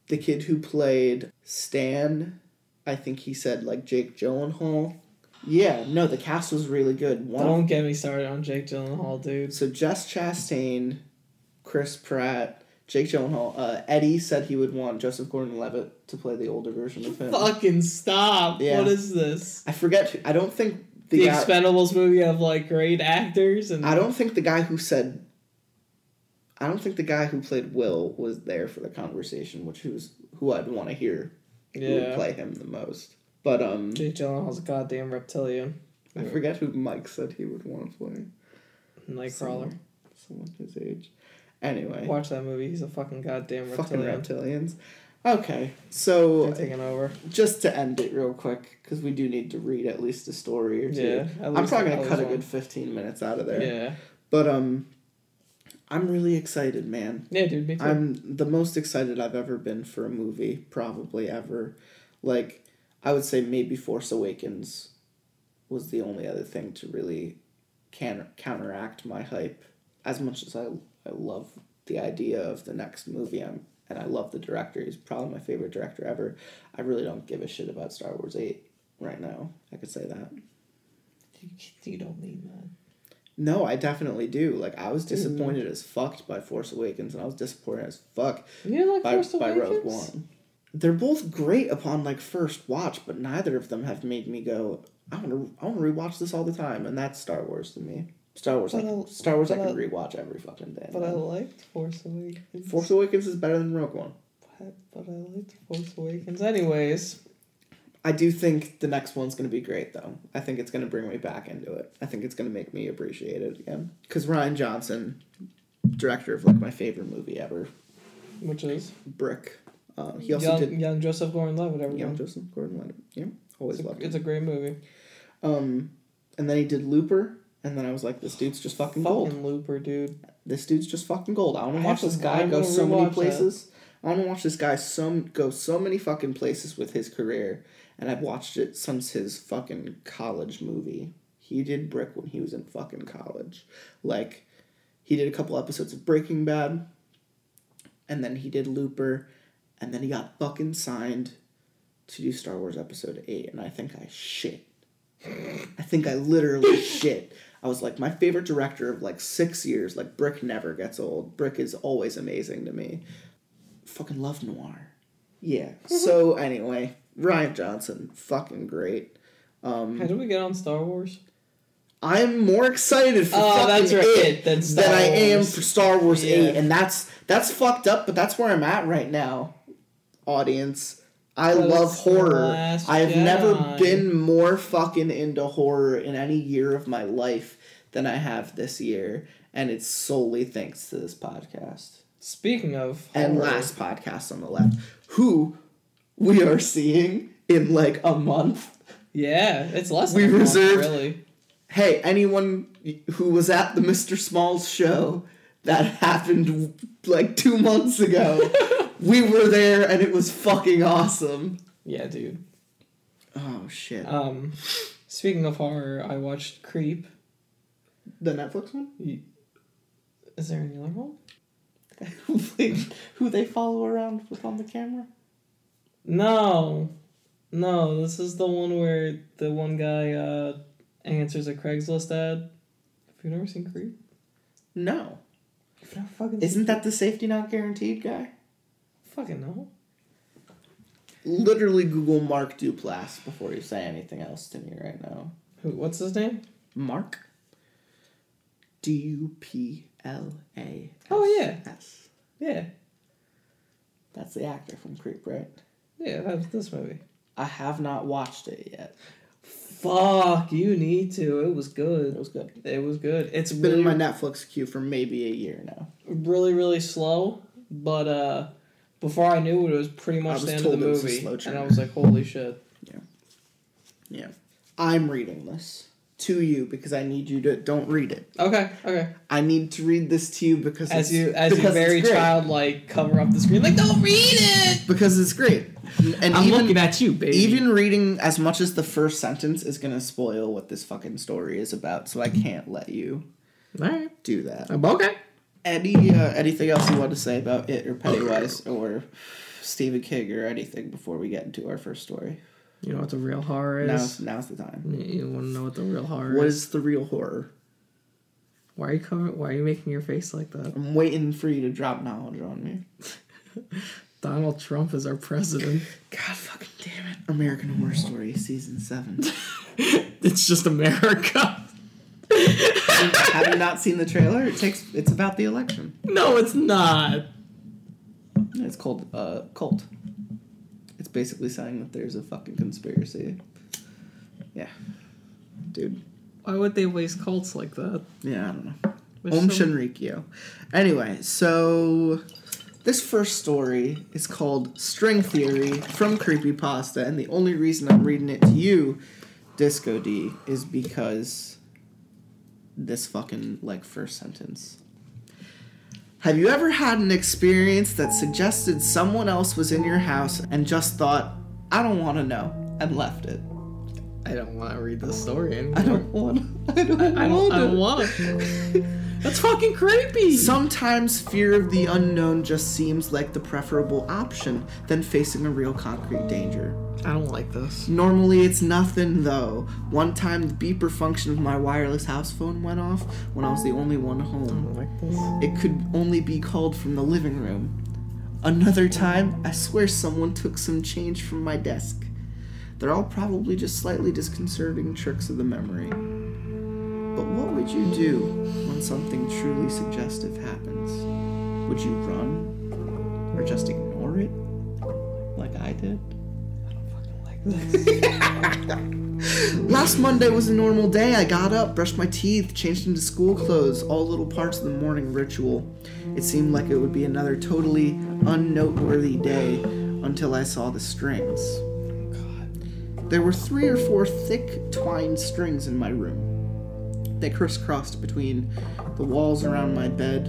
Speaker 3: the kid who played Stan, I think he said like Jake Gyllenhaal. Yeah, no, the cast was really good. One
Speaker 2: Don't get me started on Jake Gyllenhaal, dude.
Speaker 3: so Jess Chastain, Chris Pratt, Jake Gyllenhaal. Uh, Eddie said he would want Joseph Gordon-Levitt to play the older version of him.
Speaker 2: Fucking stop.
Speaker 3: Yeah.
Speaker 2: What is this?
Speaker 3: I forget. who- I don't think the,
Speaker 2: The,
Speaker 3: guy.
Speaker 2: Expendables movie have like great actors and
Speaker 3: I don't think the guy who said. I don't think the guy who played Will was there for the conversation, which who's who I'd want to hear who would play him the most. But um,
Speaker 2: Jake Gyllenhaal's a goddamn reptilian.
Speaker 3: I forget who Mike said he would want to play.
Speaker 2: Nightcrawler.
Speaker 3: Someone, someone his age. Anyway,
Speaker 2: Watch that movie. He's a fucking goddamn
Speaker 3: fucking
Speaker 2: reptilian.
Speaker 3: reptilians. Okay, so
Speaker 2: They're taking over.
Speaker 3: just to end it real quick, because we do need to read at least a story or two.
Speaker 2: Yeah.
Speaker 3: I'm probably gonna cut a good fifteen minutes out of there.
Speaker 2: Yeah.
Speaker 3: But um, I'm really excited, man.
Speaker 2: Yeah, dude. Me too.
Speaker 3: I'm the most excited I've ever been for a movie, probably ever. Like, I would say maybe Force Awakens was the only other thing to really can counteract my hype. As much as I I love the idea of the next movie, I'm and I love the director. He's probably my favorite director ever. I really don't give a shit about Star Wars Eight right now. I could say that.
Speaker 2: you, don't mean that.
Speaker 3: No, I definitely do. Like I was disappointed as fucked by Force Awakens, and I was disappointed as fuck
Speaker 2: You like
Speaker 3: by,
Speaker 2: Force
Speaker 3: by Rogue One. They're both great upon like first watch, but neither of them have made me go, I want to, I want to rewatch this all the time, and that's Star Wars to me. Star Wars,
Speaker 2: But
Speaker 3: like,
Speaker 2: I-
Speaker 3: Star Wars, I can
Speaker 2: I-
Speaker 3: rewatch every fucking day.
Speaker 2: But I liked Force Awakens.
Speaker 3: Force Awakens is better than Rogue One.
Speaker 2: But, but I liked Force Awakens. Anyways,
Speaker 3: I do think the next one's gonna be great, though. I think it's gonna bring me back into it. I think it's gonna make me appreciate it again. Cause Rian Johnson, director of like my favorite movie ever,
Speaker 2: Which is
Speaker 3: Brick. Uh, he also
Speaker 2: young,
Speaker 3: did
Speaker 2: young Joseph Gordon-Levitt. Everyone.
Speaker 3: Young Joseph Gordon-Levitt. Yeah, always
Speaker 2: It's, a,
Speaker 3: loved
Speaker 2: it's a great movie.
Speaker 3: Um, and then he did Looper, and then I was like, this dude's just fucking gold.
Speaker 2: Looper, dude.
Speaker 3: This dude's just fucking gold. I want to watch this guy go so many
Speaker 2: that.
Speaker 3: places. I want to watch this guy some go so many fucking places with his career, and I've watched it since his fucking college movie. He did Brick when he was in fucking college. Like, he did a couple episodes of Breaking Bad, and then he did Looper, and then he got fucking signed to do Star Wars Episode 8, and I think I shit. I think I literally shit. I was like, my favorite director of like six years, like Brick never gets old. Brick is always amazing to me. Fucking love noir. Yeah. So anyway, Rian Johnson, fucking great. Um,
Speaker 2: How did we get on Star Wars?
Speaker 3: I'm more excited for
Speaker 2: Oh,
Speaker 3: fucking
Speaker 2: that's right,
Speaker 3: it
Speaker 2: than Star
Speaker 3: than I am for Star Wars
Speaker 2: Yeah.
Speaker 3: Eight, and that's that's fucked up. But that's where I'm at right now, audience. I love horror. I have never been more fucking into horror in any year of my life than I have this year, and it's solely thanks to this podcast
Speaker 2: Speaking of
Speaker 3: and last podcast on the left, who we are seeing in like a month.
Speaker 2: yeah, it's less.
Speaker 3: We
Speaker 2: than a month,
Speaker 3: reserved-
Speaker 2: really.
Speaker 3: Hey, anyone who was at the Mr. Smalls show that happened like two months ago, we were there and it was fucking awesome.
Speaker 2: Yeah, dude.
Speaker 3: Oh shit.
Speaker 2: Um, speaking of horror, I watched Creep.
Speaker 3: the Netflix one?
Speaker 2: Is there any other one?
Speaker 3: who they, follow around with on the camera?
Speaker 2: No, no. This is the one where the one guy uh, answers a Craigslist ad. Have you never seen Creep?
Speaker 3: No.
Speaker 2: You've never fucking
Speaker 3: Isn't that the safety not guaranteed guy?
Speaker 2: Fucking no?
Speaker 3: Literally Google Mark Duplass before you say anything else to me right now.
Speaker 2: Who? What's his name?
Speaker 3: Mark? D U P L A.
Speaker 2: Oh, yeah.
Speaker 3: S.
Speaker 2: Yeah,
Speaker 3: That's the actor from Creep, right?
Speaker 2: yeah. That's this movie.
Speaker 3: I have not watched it yet.
Speaker 2: Fuck, you need to. It was good.
Speaker 3: It was good.
Speaker 2: It was good. It's
Speaker 3: It's been
Speaker 2: really,
Speaker 3: in my Netflix queue for maybe a year now.
Speaker 2: really, really slow. But uh, before I knew it, it was pretty much
Speaker 3: was
Speaker 2: the end of the
Speaker 3: it was a
Speaker 2: movie, and I was like, "Holy shit!"
Speaker 3: Yeah. Yeah. I'm reading this to you because I need you to don't read it.
Speaker 2: Okay, okay.
Speaker 3: I need to read this to you because
Speaker 2: As
Speaker 3: it's,
Speaker 2: you, as you very
Speaker 3: it's great.
Speaker 2: childlike cover up the screen, like, "Don't read it."
Speaker 3: because it's great. And
Speaker 2: I'm
Speaker 3: even
Speaker 2: looking at you, baby.
Speaker 3: even reading as much as the first sentence is gonna spoil what this fucking story is about, so I can't let you
Speaker 2: all right.
Speaker 3: do that.
Speaker 2: I'm okay.
Speaker 3: Any uh, anything else you want to say about it or Pennywise or Stephen King or anything before we get into our first story?
Speaker 2: You know what the real horror
Speaker 3: Now's
Speaker 2: is?
Speaker 3: now's the time.
Speaker 2: You want to know what the real horror is?
Speaker 3: What
Speaker 2: is?
Speaker 3: is the real horror?
Speaker 2: Why are you covering? Why are you making your face like that?
Speaker 3: I'm waiting for you to drop knowledge on me.
Speaker 2: Donald Trump is our president.
Speaker 3: God fucking damn it. American Horror Story season seven.
Speaker 2: it's just America.
Speaker 3: Have you not seen the trailer? It takes it's about the election.
Speaker 2: No, it's not.
Speaker 3: It's called uh cult. It's basically saying that there's a fucking conspiracy. Yeah. Dude.
Speaker 2: Why would they waste cults like that?
Speaker 3: Yeah, I don't know.
Speaker 2: There's Aum
Speaker 3: Shinrikyo. Anyway, so this first story is called String Theory from Creepypasta, and the only reason I'm reading it to you, Disco D, is because this fucking like first sentence. Have you ever had an experience that suggested someone else was in your house and just thought, I don't want to know, and left it?
Speaker 2: I don't want to read this story anymore.
Speaker 3: I don't want. I don't
Speaker 2: I, I don't. I don't
Speaker 3: want.
Speaker 2: That's fucking creepy.
Speaker 3: Sometimes fear of the unknown just seems like the preferable option than facing a real concrete danger.
Speaker 2: I don't like this.
Speaker 3: Normally it's nothing though. One time the beeper function of my wireless house phone went off when I was the only one
Speaker 2: I
Speaker 3: home.
Speaker 2: don't like this.
Speaker 3: It could only be called from the living room. Another time, I swear someone took some change from my desk. They're all probably just slightly disconcerting tricks of the memory. But what would you do when something truly suggestive happens? Would you run? Or just ignore it? Like I did?
Speaker 2: I don't fucking like this.
Speaker 3: Last Monday was a normal day. I got up, brushed my teeth, changed into school clothes, all little parts of the morning ritual. It seemed like it would be another totally unnoteworthy day until I saw the strings. Oh there were three or four thick twined strings in my room. They crisscrossed between the walls around my bed,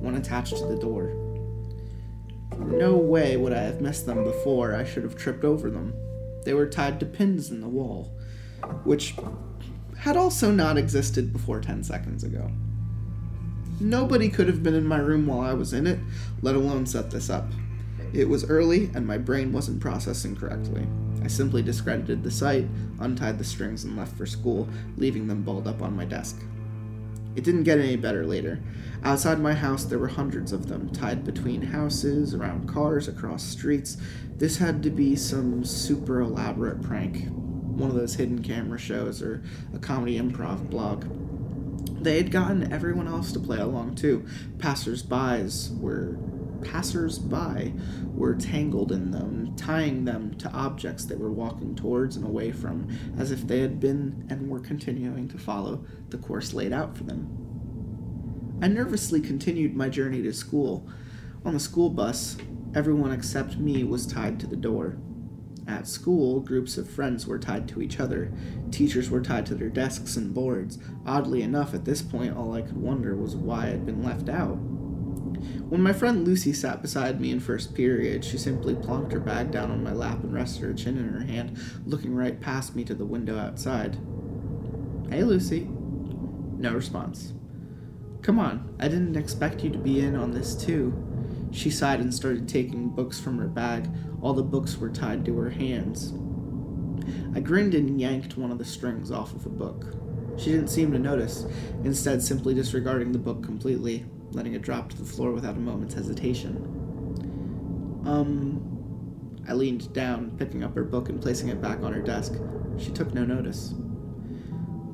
Speaker 3: one attached to the door. No way would I have missed them before. I should have tripped over them. They were tied to pins in the wall, which had also not existed before 10 seconds ago. Nobody could have been in my room while I was in it, let alone set this up. It was early, and my brain wasn't processing correctly. I simply discredited the site, untied the strings, and left for school, leaving them balled up on my desk. It didn't get any better later. Outside my house, there were hundreds of them, tied between houses, around cars, across streets. This had to be some super elaborate prank, one of those hidden camera shows, or a comedy improv blog. They had gotten everyone else to play along too. Passers-bys were passers-by were tangled in them, tying them to objects they were walking towards and away from, as if they had been and were continuing to follow the course laid out for them. I nervously continued my journey to school. On the school bus, everyone except me was tied to the door. At school, groups of friends were tied to each other. Teachers were tied to their desks and boards. Oddly enough, at this point, all I could wonder was why I'd been left out. When my friend Lucy sat beside me in first period, she simply plonked her bag down on my lap and rested her chin in her hand, looking right past me to the window outside. Hey, Lucy. No response. Come on, I didn't expect you to be in on this too. She sighed and started taking books from her bag. All the books were tied to her hands. I grinned and yanked one of the strings off of a book. She didn't seem to notice, instead, simply disregarding the book completely, letting it drop to the floor without a moment's hesitation. Um. I leaned down, picking up her book and placing it back on her desk. She took no notice.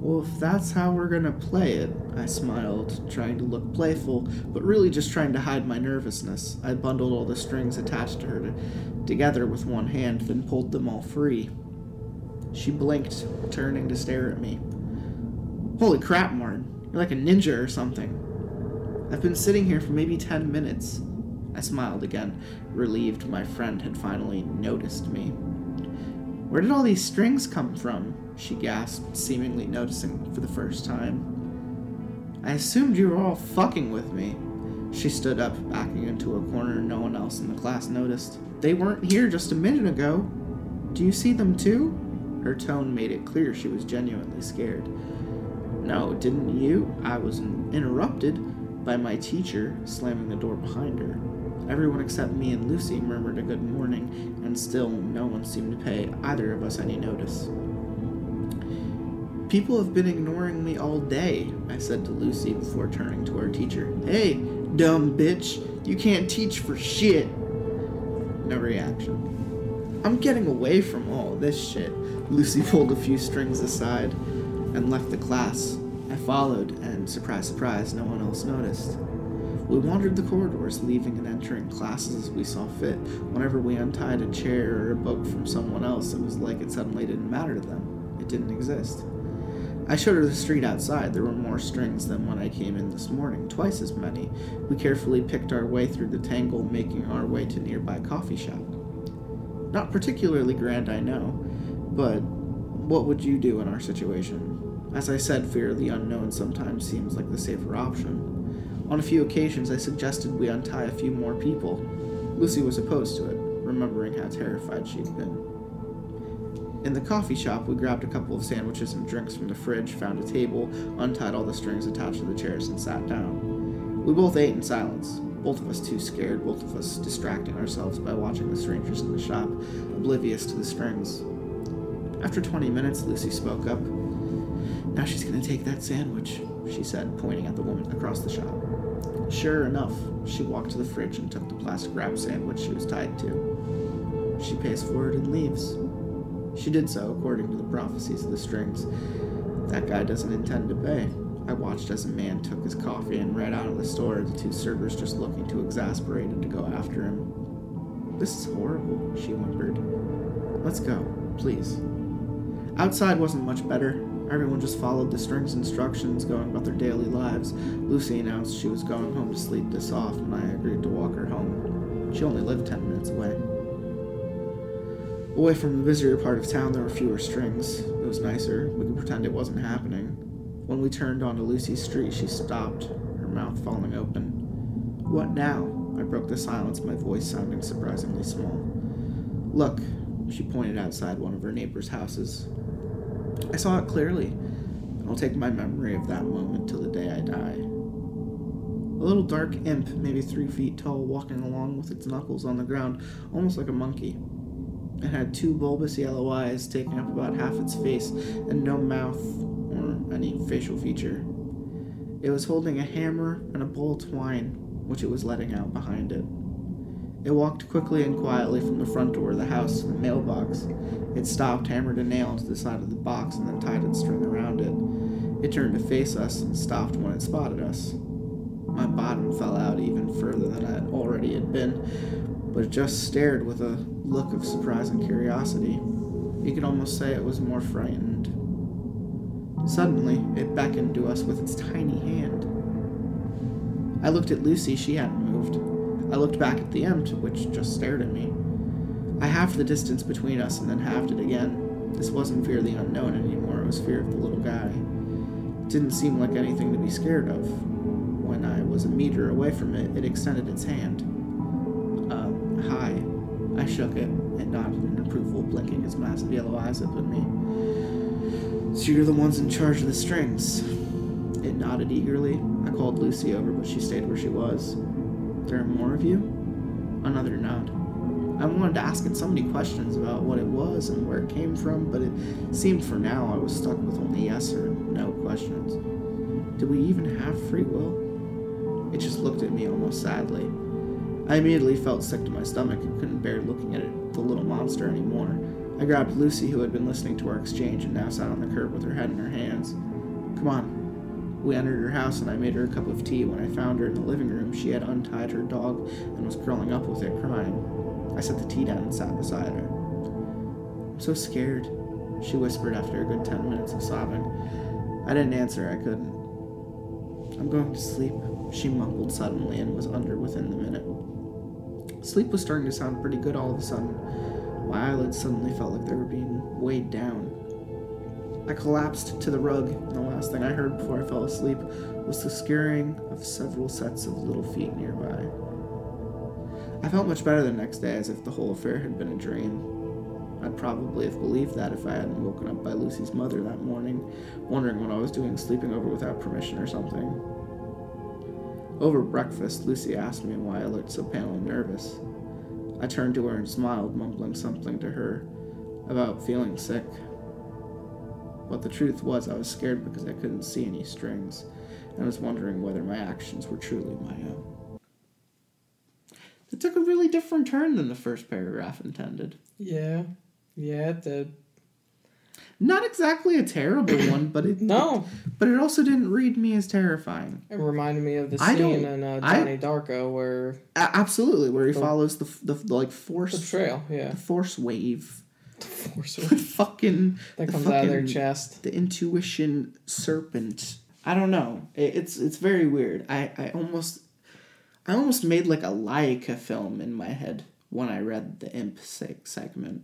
Speaker 3: Well, if that's how we're gonna play it, I smiled, trying to look playful, but really just trying to hide my nervousness. I bundled all the strings attached to her to, together with one hand, then pulled them all free. She blinked, turning to stare at me. Holy crap, Martin. You're like a ninja or something. I've been sitting here for maybe ten minutes. I smiled again, relieved my friend had finally noticed me. Where did all these strings come from? She gasped, seemingly noticing for the first time. I assumed you were all fucking with me. She stood up, backing into a corner no one else in the class noticed. They weren't here just a minute ago. Do you see them too? Her tone made it clear she was genuinely scared. No, didn't you? I was interrupted by my teacher slamming the door behind her. Everyone except me and Lucy murmured a good morning, and still no one seemed to pay either of us any notice. People have been ignoring me all day, I said to Lucy before turning to our teacher. Hey, dumb bitch, you can't teach for shit. No reaction. I'm getting away from all this shit. Lucy pulled a few strings aside and left the class. I followed, surprise, surprise, no one else noticed. We wandered the corridors, leaving and entering classes as we saw fit. Whenever we untied a chair or a book from someone else, it was like it suddenly didn't matter to them. It didn't exist. I showed her the street outside. There were more strings than when I came in this morning, twice as many. We carefully picked our way through the tangle, making our way to nearby coffee shop. Not particularly grand, I know, but what would you do in our situation? As I said, fear of the unknown sometimes seems like the safer option. On a few occasions, I suggested we untie a few more people. Lucy was opposed to it, remembering how terrified she'd been. In the coffee shop, we grabbed a couple of sandwiches and drinks from the fridge, found a table, untied all the strings attached to the chairs, and sat down. We both ate in silence, both of us too scared, both of us distracting ourselves by watching the strangers in the shop, oblivious to the strings. After 20 minutes, Lucy spoke up. Now she's gonna take that sandwich, she said, pointing at the woman across the shop. Sure enough, she walked to the fridge and took the plastic wrap sandwich she was tied to. She pays for it and leaves. She did so according to the prophecies of the strings. That guy doesn't intend to pay. I watched as a man took his coffee and ran out of the store, the two servers just looking too exasperated to go after him. This is horrible, she whimpered. Let's go. please. Outside wasn't much better. Everyone just followed the string's instructions, going about their daily lives. Lucy announced she was going home to sleep this off, and I agreed to walk her home. She only lived ten minutes away. Away from the busier part of town, there were fewer strings. It was nicer. We could pretend it wasn't happening. When we turned onto Lucy's street, she stopped, her mouth falling open. What now? I broke the silence, my voice sounding surprisingly small. Look, she pointed outside one of her neighbor's houses. I saw it clearly, I'll take my memory of that moment till the day I die. A little dark imp, maybe three feet tall, walking along with its knuckles on the ground, almost like a monkey. It had two bulbous yellow eyes taking up about half its face, and no mouth or any facial feature. It was holding a hammer and a bowl of twine, which it was letting out behind it. It walked quickly and quietly from the front door of the house to the mailbox. It stopped, hammered a nail into the side of the box, and then tied its string around it. It turned to face us and stopped when it spotted us. My bottom fell out even further than it already had been, but it just stared with a look of surprise and curiosity. You could almost say it was more frightened. Suddenly, it beckoned to us with its tiny hand. I looked at Lucy, she hadn't moved. I looked back at the imp, which just stared at me. I halved the distance between us and then halved it again. This wasn't fear of the unknown anymore, it was fear of the little guy. It didn't seem like anything to be scared of. When I was a meter away from it, it extended its hand. Uh, hi. I shook it and nodded in approval, blinking its massive yellow eyes up at me. So you're the ones in charge of the strings. It nodded eagerly. I called Lucy over, but she stayed where she was. There are more of you? Another nod. I wanted to ask it so many questions about what it was and where it came from, but it seemed for now I was stuck with only yes or no questions. Do we even have free will? It just looked at me almost sadly. I immediately felt sick to my stomach and couldn't bear looking at it, the little monster anymore. I grabbed Lucy, who had been listening to our exchange and now sat on the curb with her head in her hands. We entered her house and I made her a cup of tea. When I found her in the living room, she had untied her dog and was curling up with it, crying. I set the tea down and sat beside her. I'm so scared, she whispered after a good ten minutes of sobbing. I didn't answer, I couldn't. I'm going to sleep, she mumbled suddenly and was under within the minute. Sleep was starting to sound pretty good all of a sudden. My eyelids suddenly felt like they were being weighed down. I collapsed to the rug, and the last thing I heard before I fell asleep was the scurrying of several sets of little feet nearby. I felt much better the next day, as if the whole affair had been a dream. I'd probably have believed that if I hadn't woken up by Lucy's mother that morning, wondering what I was doing sleeping over without permission or something. Over breakfast, Lucy asked me why I looked so pale and nervous. I turned to her and smiled, mumbling something to her about feeling sick. But the truth was, I was scared because I couldn't see any strings, and I was wondering whether my actions were truly my own. It took a really different turn than the first paragraph intended.
Speaker 2: Yeah. Yeah, it did.
Speaker 3: Not exactly a terrible one, but it
Speaker 2: No.
Speaker 3: but it also didn't read me as terrifying.
Speaker 2: It reminded me of the scene in uh,
Speaker 3: I-
Speaker 2: Darko where
Speaker 3: absolutely, where he
Speaker 2: The-
Speaker 3: follows the the, the like
Speaker 2: the
Speaker 3: force
Speaker 2: trail, yeah.
Speaker 3: the force wave,
Speaker 2: Force
Speaker 3: the fucking
Speaker 2: that comes out of their chest.
Speaker 3: the intuition serpent. I don't know. It, it's it's very weird. I I almost I almost made like a Laika film in my head when I read the imp seg- segment.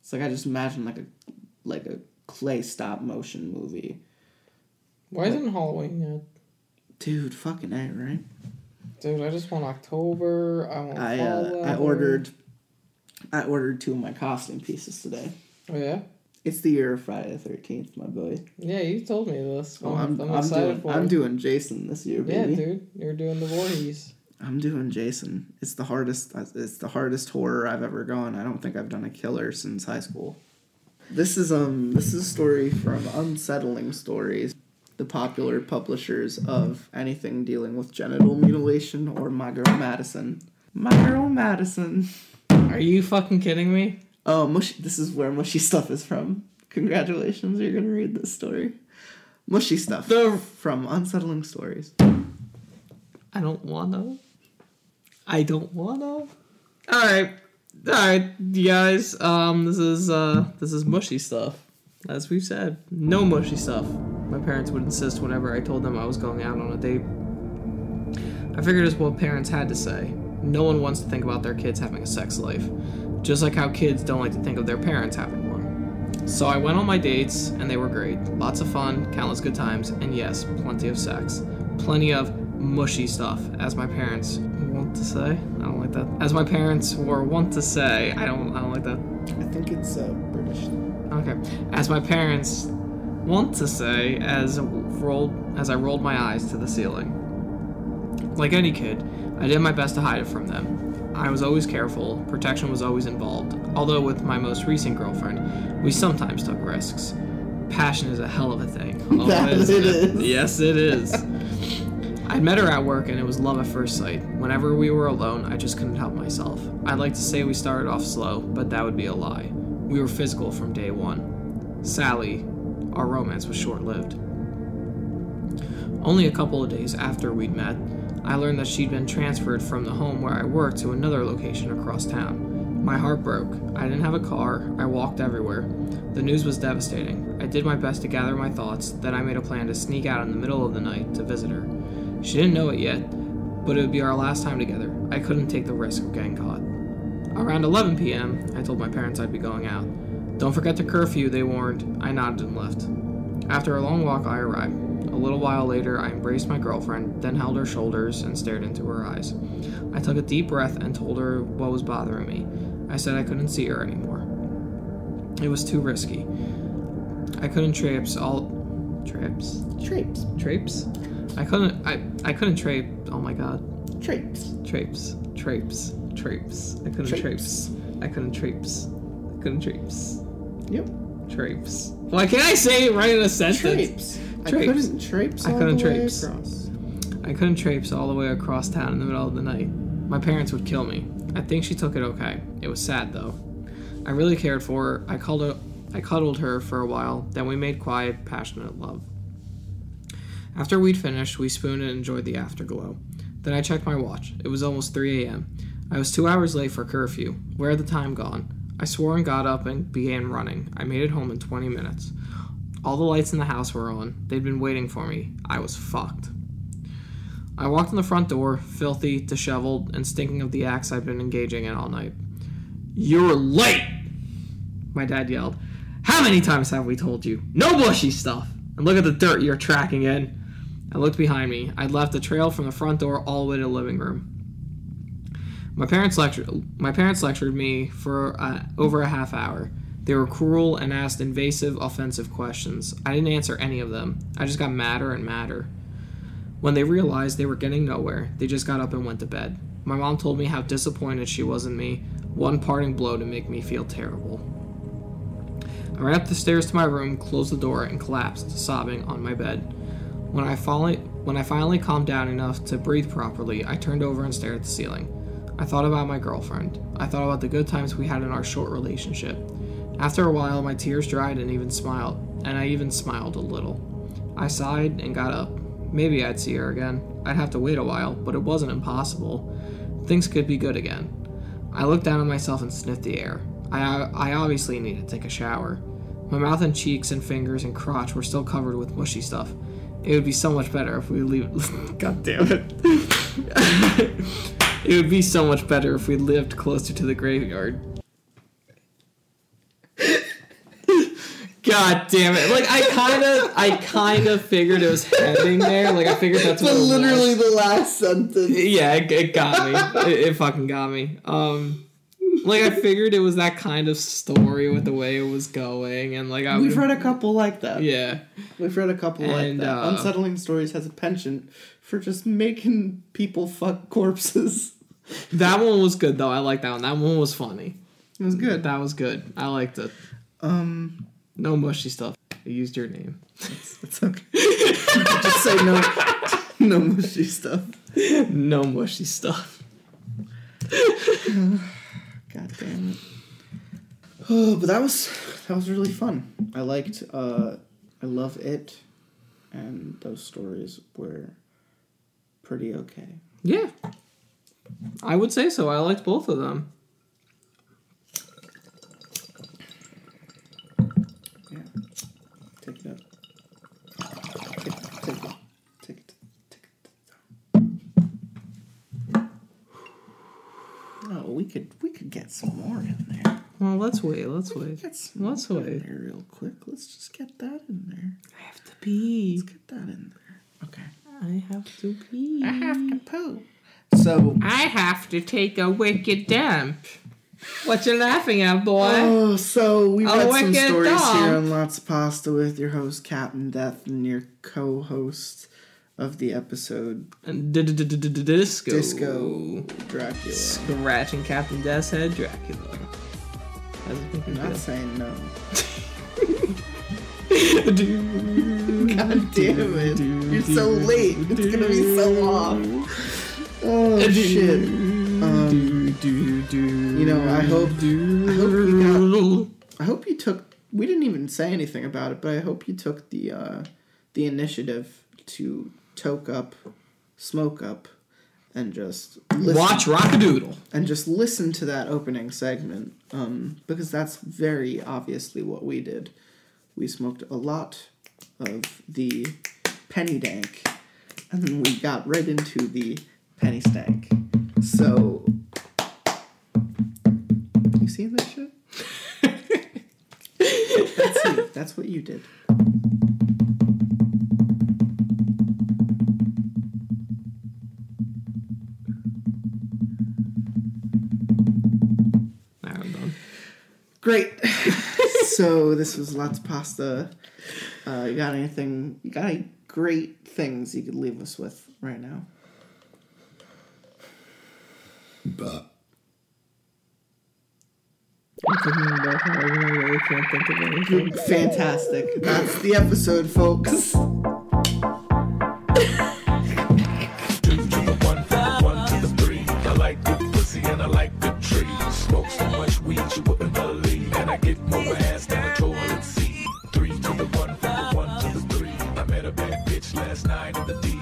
Speaker 3: It's like I just imagined like a like a clay stop motion movie.
Speaker 2: Why isn't Halloween yet?
Speaker 3: Dude, fucking A, right?
Speaker 2: Dude, I just want October. I want
Speaker 3: I uh, I ordered I ordered two of my costume pieces today.
Speaker 2: Oh yeah?
Speaker 3: It's the year of Friday the thirteenth, my boy.
Speaker 2: Yeah, you told me this.
Speaker 3: Oh, I'm, I'm,
Speaker 2: excited
Speaker 3: doing
Speaker 2: for
Speaker 3: I'm doing Jason this year,
Speaker 2: Yeah,
Speaker 3: baby.
Speaker 2: dude. You're doing the Voorhees.
Speaker 3: I'm doing Jason. It's the hardest. It's the hardest horror I've ever gone. I don't think I've done a killer since high school. This is um. This is a story from Unsettling Stories, the popular publishers of anything dealing with genital mutilation or My Girl Madison. My Girl Madison.
Speaker 2: Are you fucking kidding me?
Speaker 3: Oh, mushy. This is where mushy stuff is from. Congratulations, you're gonna read this story. Mushy stuff
Speaker 2: The-
Speaker 3: from Unsettling Stories.
Speaker 2: I don't wanna. I don't wanna.
Speaker 3: All right.
Speaker 2: All right, you guys. Um, this is uh, this is mushy stuff. As we've said, no mushy stuff. My parents would insist whenever I told them I was going out on a date. I figured it's what parents had to say. No one wants to think about their kids having a sex life, just like how kids don't like to think of their parents having one. So I went on my dates, and they were great. Lots of fun, countless good times, and yes, plenty of sex. Plenty of mushy stuff, as my parents want to say. I don't like that. As my parents were wont to say. I don't. I don't like that.
Speaker 3: I think it's uh, British.
Speaker 2: Okay. As my parents want to say, as rolled as I rolled my eyes to the ceiling. Like any kid, I did my best to hide it from them. I was always careful, protection was always involved, although with my most recent girlfriend, we sometimes took risks. Passion is a hell of a thing. Oh,
Speaker 3: That it is.
Speaker 2: Yes, it is. I met her at work and it was love at first sight. Whenever we were alone, I just couldn't help myself. I'd like to say we started off slow, but that would be a lie. We were physical from day one. Sally, our romance was short lived. Only a couple of days after we'd met, I learned that she'd been transferred from the home where I worked to another location across town. My heart broke. I didn't have a car. I walked everywhere. The news was devastating. I did my best to gather my thoughts, then I made a plan to sneak out in the middle of the night to visit her. She didn't know it yet, but it would be our last time together. I couldn't take the risk of getting caught. Around 11 p.m., I told my parents I'd be going out. Don't forget the curfew, they warned. I nodded and left. After a long walk, I arrived. A little while later, I embraced my girlfriend, then held her shoulders and stared into her eyes. I took a deep breath and told her what was bothering me. I said I couldn't see her anymore. It was too risky. I couldn't traipse all. Traipse?
Speaker 3: Trapes.
Speaker 2: Traipse? I couldn't. I, I couldn't trape. Oh my god.
Speaker 3: Trapes.
Speaker 2: Traipse. Traipse. Traipse. I couldn't
Speaker 3: Traipse.
Speaker 2: traipse. I couldn't traipse. I couldn't traipse.
Speaker 3: Yep.
Speaker 2: Traipse. Why can't I say it right in a sentence?
Speaker 3: Trapes. I couldn't trapes.
Speaker 2: I couldn't
Speaker 3: across.
Speaker 2: I couldn't traipse all the way across town in the middle of the night. My parents would kill me. I think she took it okay. It was sad though. I really cared for her. I cuddled, I cuddled her for a while. Then we made quiet, passionate love. After we'd finished, we spooned and enjoyed the afterglow. Then I checked my watch. It was almost 3 a.m. I was two hours late for curfew. Where had the time gone? I swore and got up and began running. I made it home in 20 minutes. All the lights in the house were on. They'd been waiting for me. I was fucked. I walked in the front door, filthy, disheveled, and stinking of the acts I'd been engaging in all night. You're late! My dad yelled. How many times have we told you? No bushy stuff! And look at the dirt you're tracking in. I looked behind me. I'd left a trail from the front door all the way to the living room. My parents lectured. My parents lectured me for uh, over a half hour. They were cruel and asked invasive, offensive questions. I didn't answer any of them. I just got madder and madder. When they realized they were getting nowhere, they just got up and went to bed. My mom told me how disappointed she was in me. One parting blow to make me feel terrible. I ran up the stairs to my room, closed the door, and collapsed, sobbing on my bed. When I finally, when I finally calmed down enough to breathe properly, I turned over and stared at the ceiling. I thought about my girlfriend. I thought about the good times we had in our short relationship. After a while, my tears dried and even smiled, and I even smiled a little. I sighed and got up. Maybe I'd see her again. I'd have to wait a while, but it wasn't impossible. Things could be good again. I looked down at myself and sniffed the air. I, I obviously needed to take a shower. My mouth and cheeks and fingers and crotch were still covered with mushy stuff. It would be so much better if we leave. God damn it. it would be so much better if we lived closer to the graveyard. God damn it! Like I kind of, I kind of figured it was heading there. Like I figured that's what
Speaker 3: But literally the last sentence.
Speaker 2: Yeah, it, it got me. It, it fucking got me. Um, like I figured it was that kind of story with the way it was going, and like I
Speaker 3: We've read a couple like that.
Speaker 2: yeah,
Speaker 3: We've read a couple like that.
Speaker 2: uh,
Speaker 3: Unsettling Stories has a penchant for just making people fuck corpses.
Speaker 2: that one was good though. I like that one. That one was funny.
Speaker 3: It was good.
Speaker 2: That was good. I liked it.
Speaker 3: Um,
Speaker 2: No mushy stuff. I used your name.
Speaker 3: it's okay. just say no, no mushy stuff.
Speaker 2: no mushy stuff.
Speaker 3: God damn it. Oh, but that was that was really fun. I liked. uh I love it, and those stories were pretty okay.
Speaker 2: Yeah, I would say so. I liked both of them.
Speaker 3: Oh, we could we could get some more in there.
Speaker 2: Well, let's wait. Let's wait.
Speaker 3: Get some
Speaker 2: Let's wait.
Speaker 3: there real quick. Let's just get that in there.
Speaker 2: I have to pee.
Speaker 3: Let's get that in there. Okay.
Speaker 2: I have to pee.
Speaker 3: I have to poo. So
Speaker 2: I have to take a wicked dump. What you laughing at, boy?
Speaker 3: Oh, so we read some stories
Speaker 2: dog.
Speaker 3: here on Lots of Pasta with your host Captain Death and your co-host of the episode
Speaker 2: Disco.
Speaker 3: Disco Dracula.
Speaker 2: Scratching Captain Death's head, Dracula. How's it make you
Speaker 3: I'm not saying no.
Speaker 2: God
Speaker 3: God damn it! You're so late. It's gonna be so long. Oh shit! Um,
Speaker 2: you
Speaker 3: know, I hope- I hope you I hope you took. We didn't even say anything about it, but I hope you took the uh, the initiative to toke up, smoke up, and just listen.
Speaker 2: Watch Rock-a-Doodle.
Speaker 3: and just listen to that opening segment um, because that's very obviously what we did. We smoked a lot of the penny dank, and then we got right into the penny stank. So, you seen this shit? that's you. That's what you did. Great. so this was lots of pasta. Uh, you got anything? You got any great things you could leave us with right now?
Speaker 2: I'm thinking about how I really can't think of anything.
Speaker 3: Fantastic. That's the episode, folks.
Speaker 4: Believe. And I get ass than a toilet seat. Three to the one, from the one to the three. I met a bad bitch last night in the D.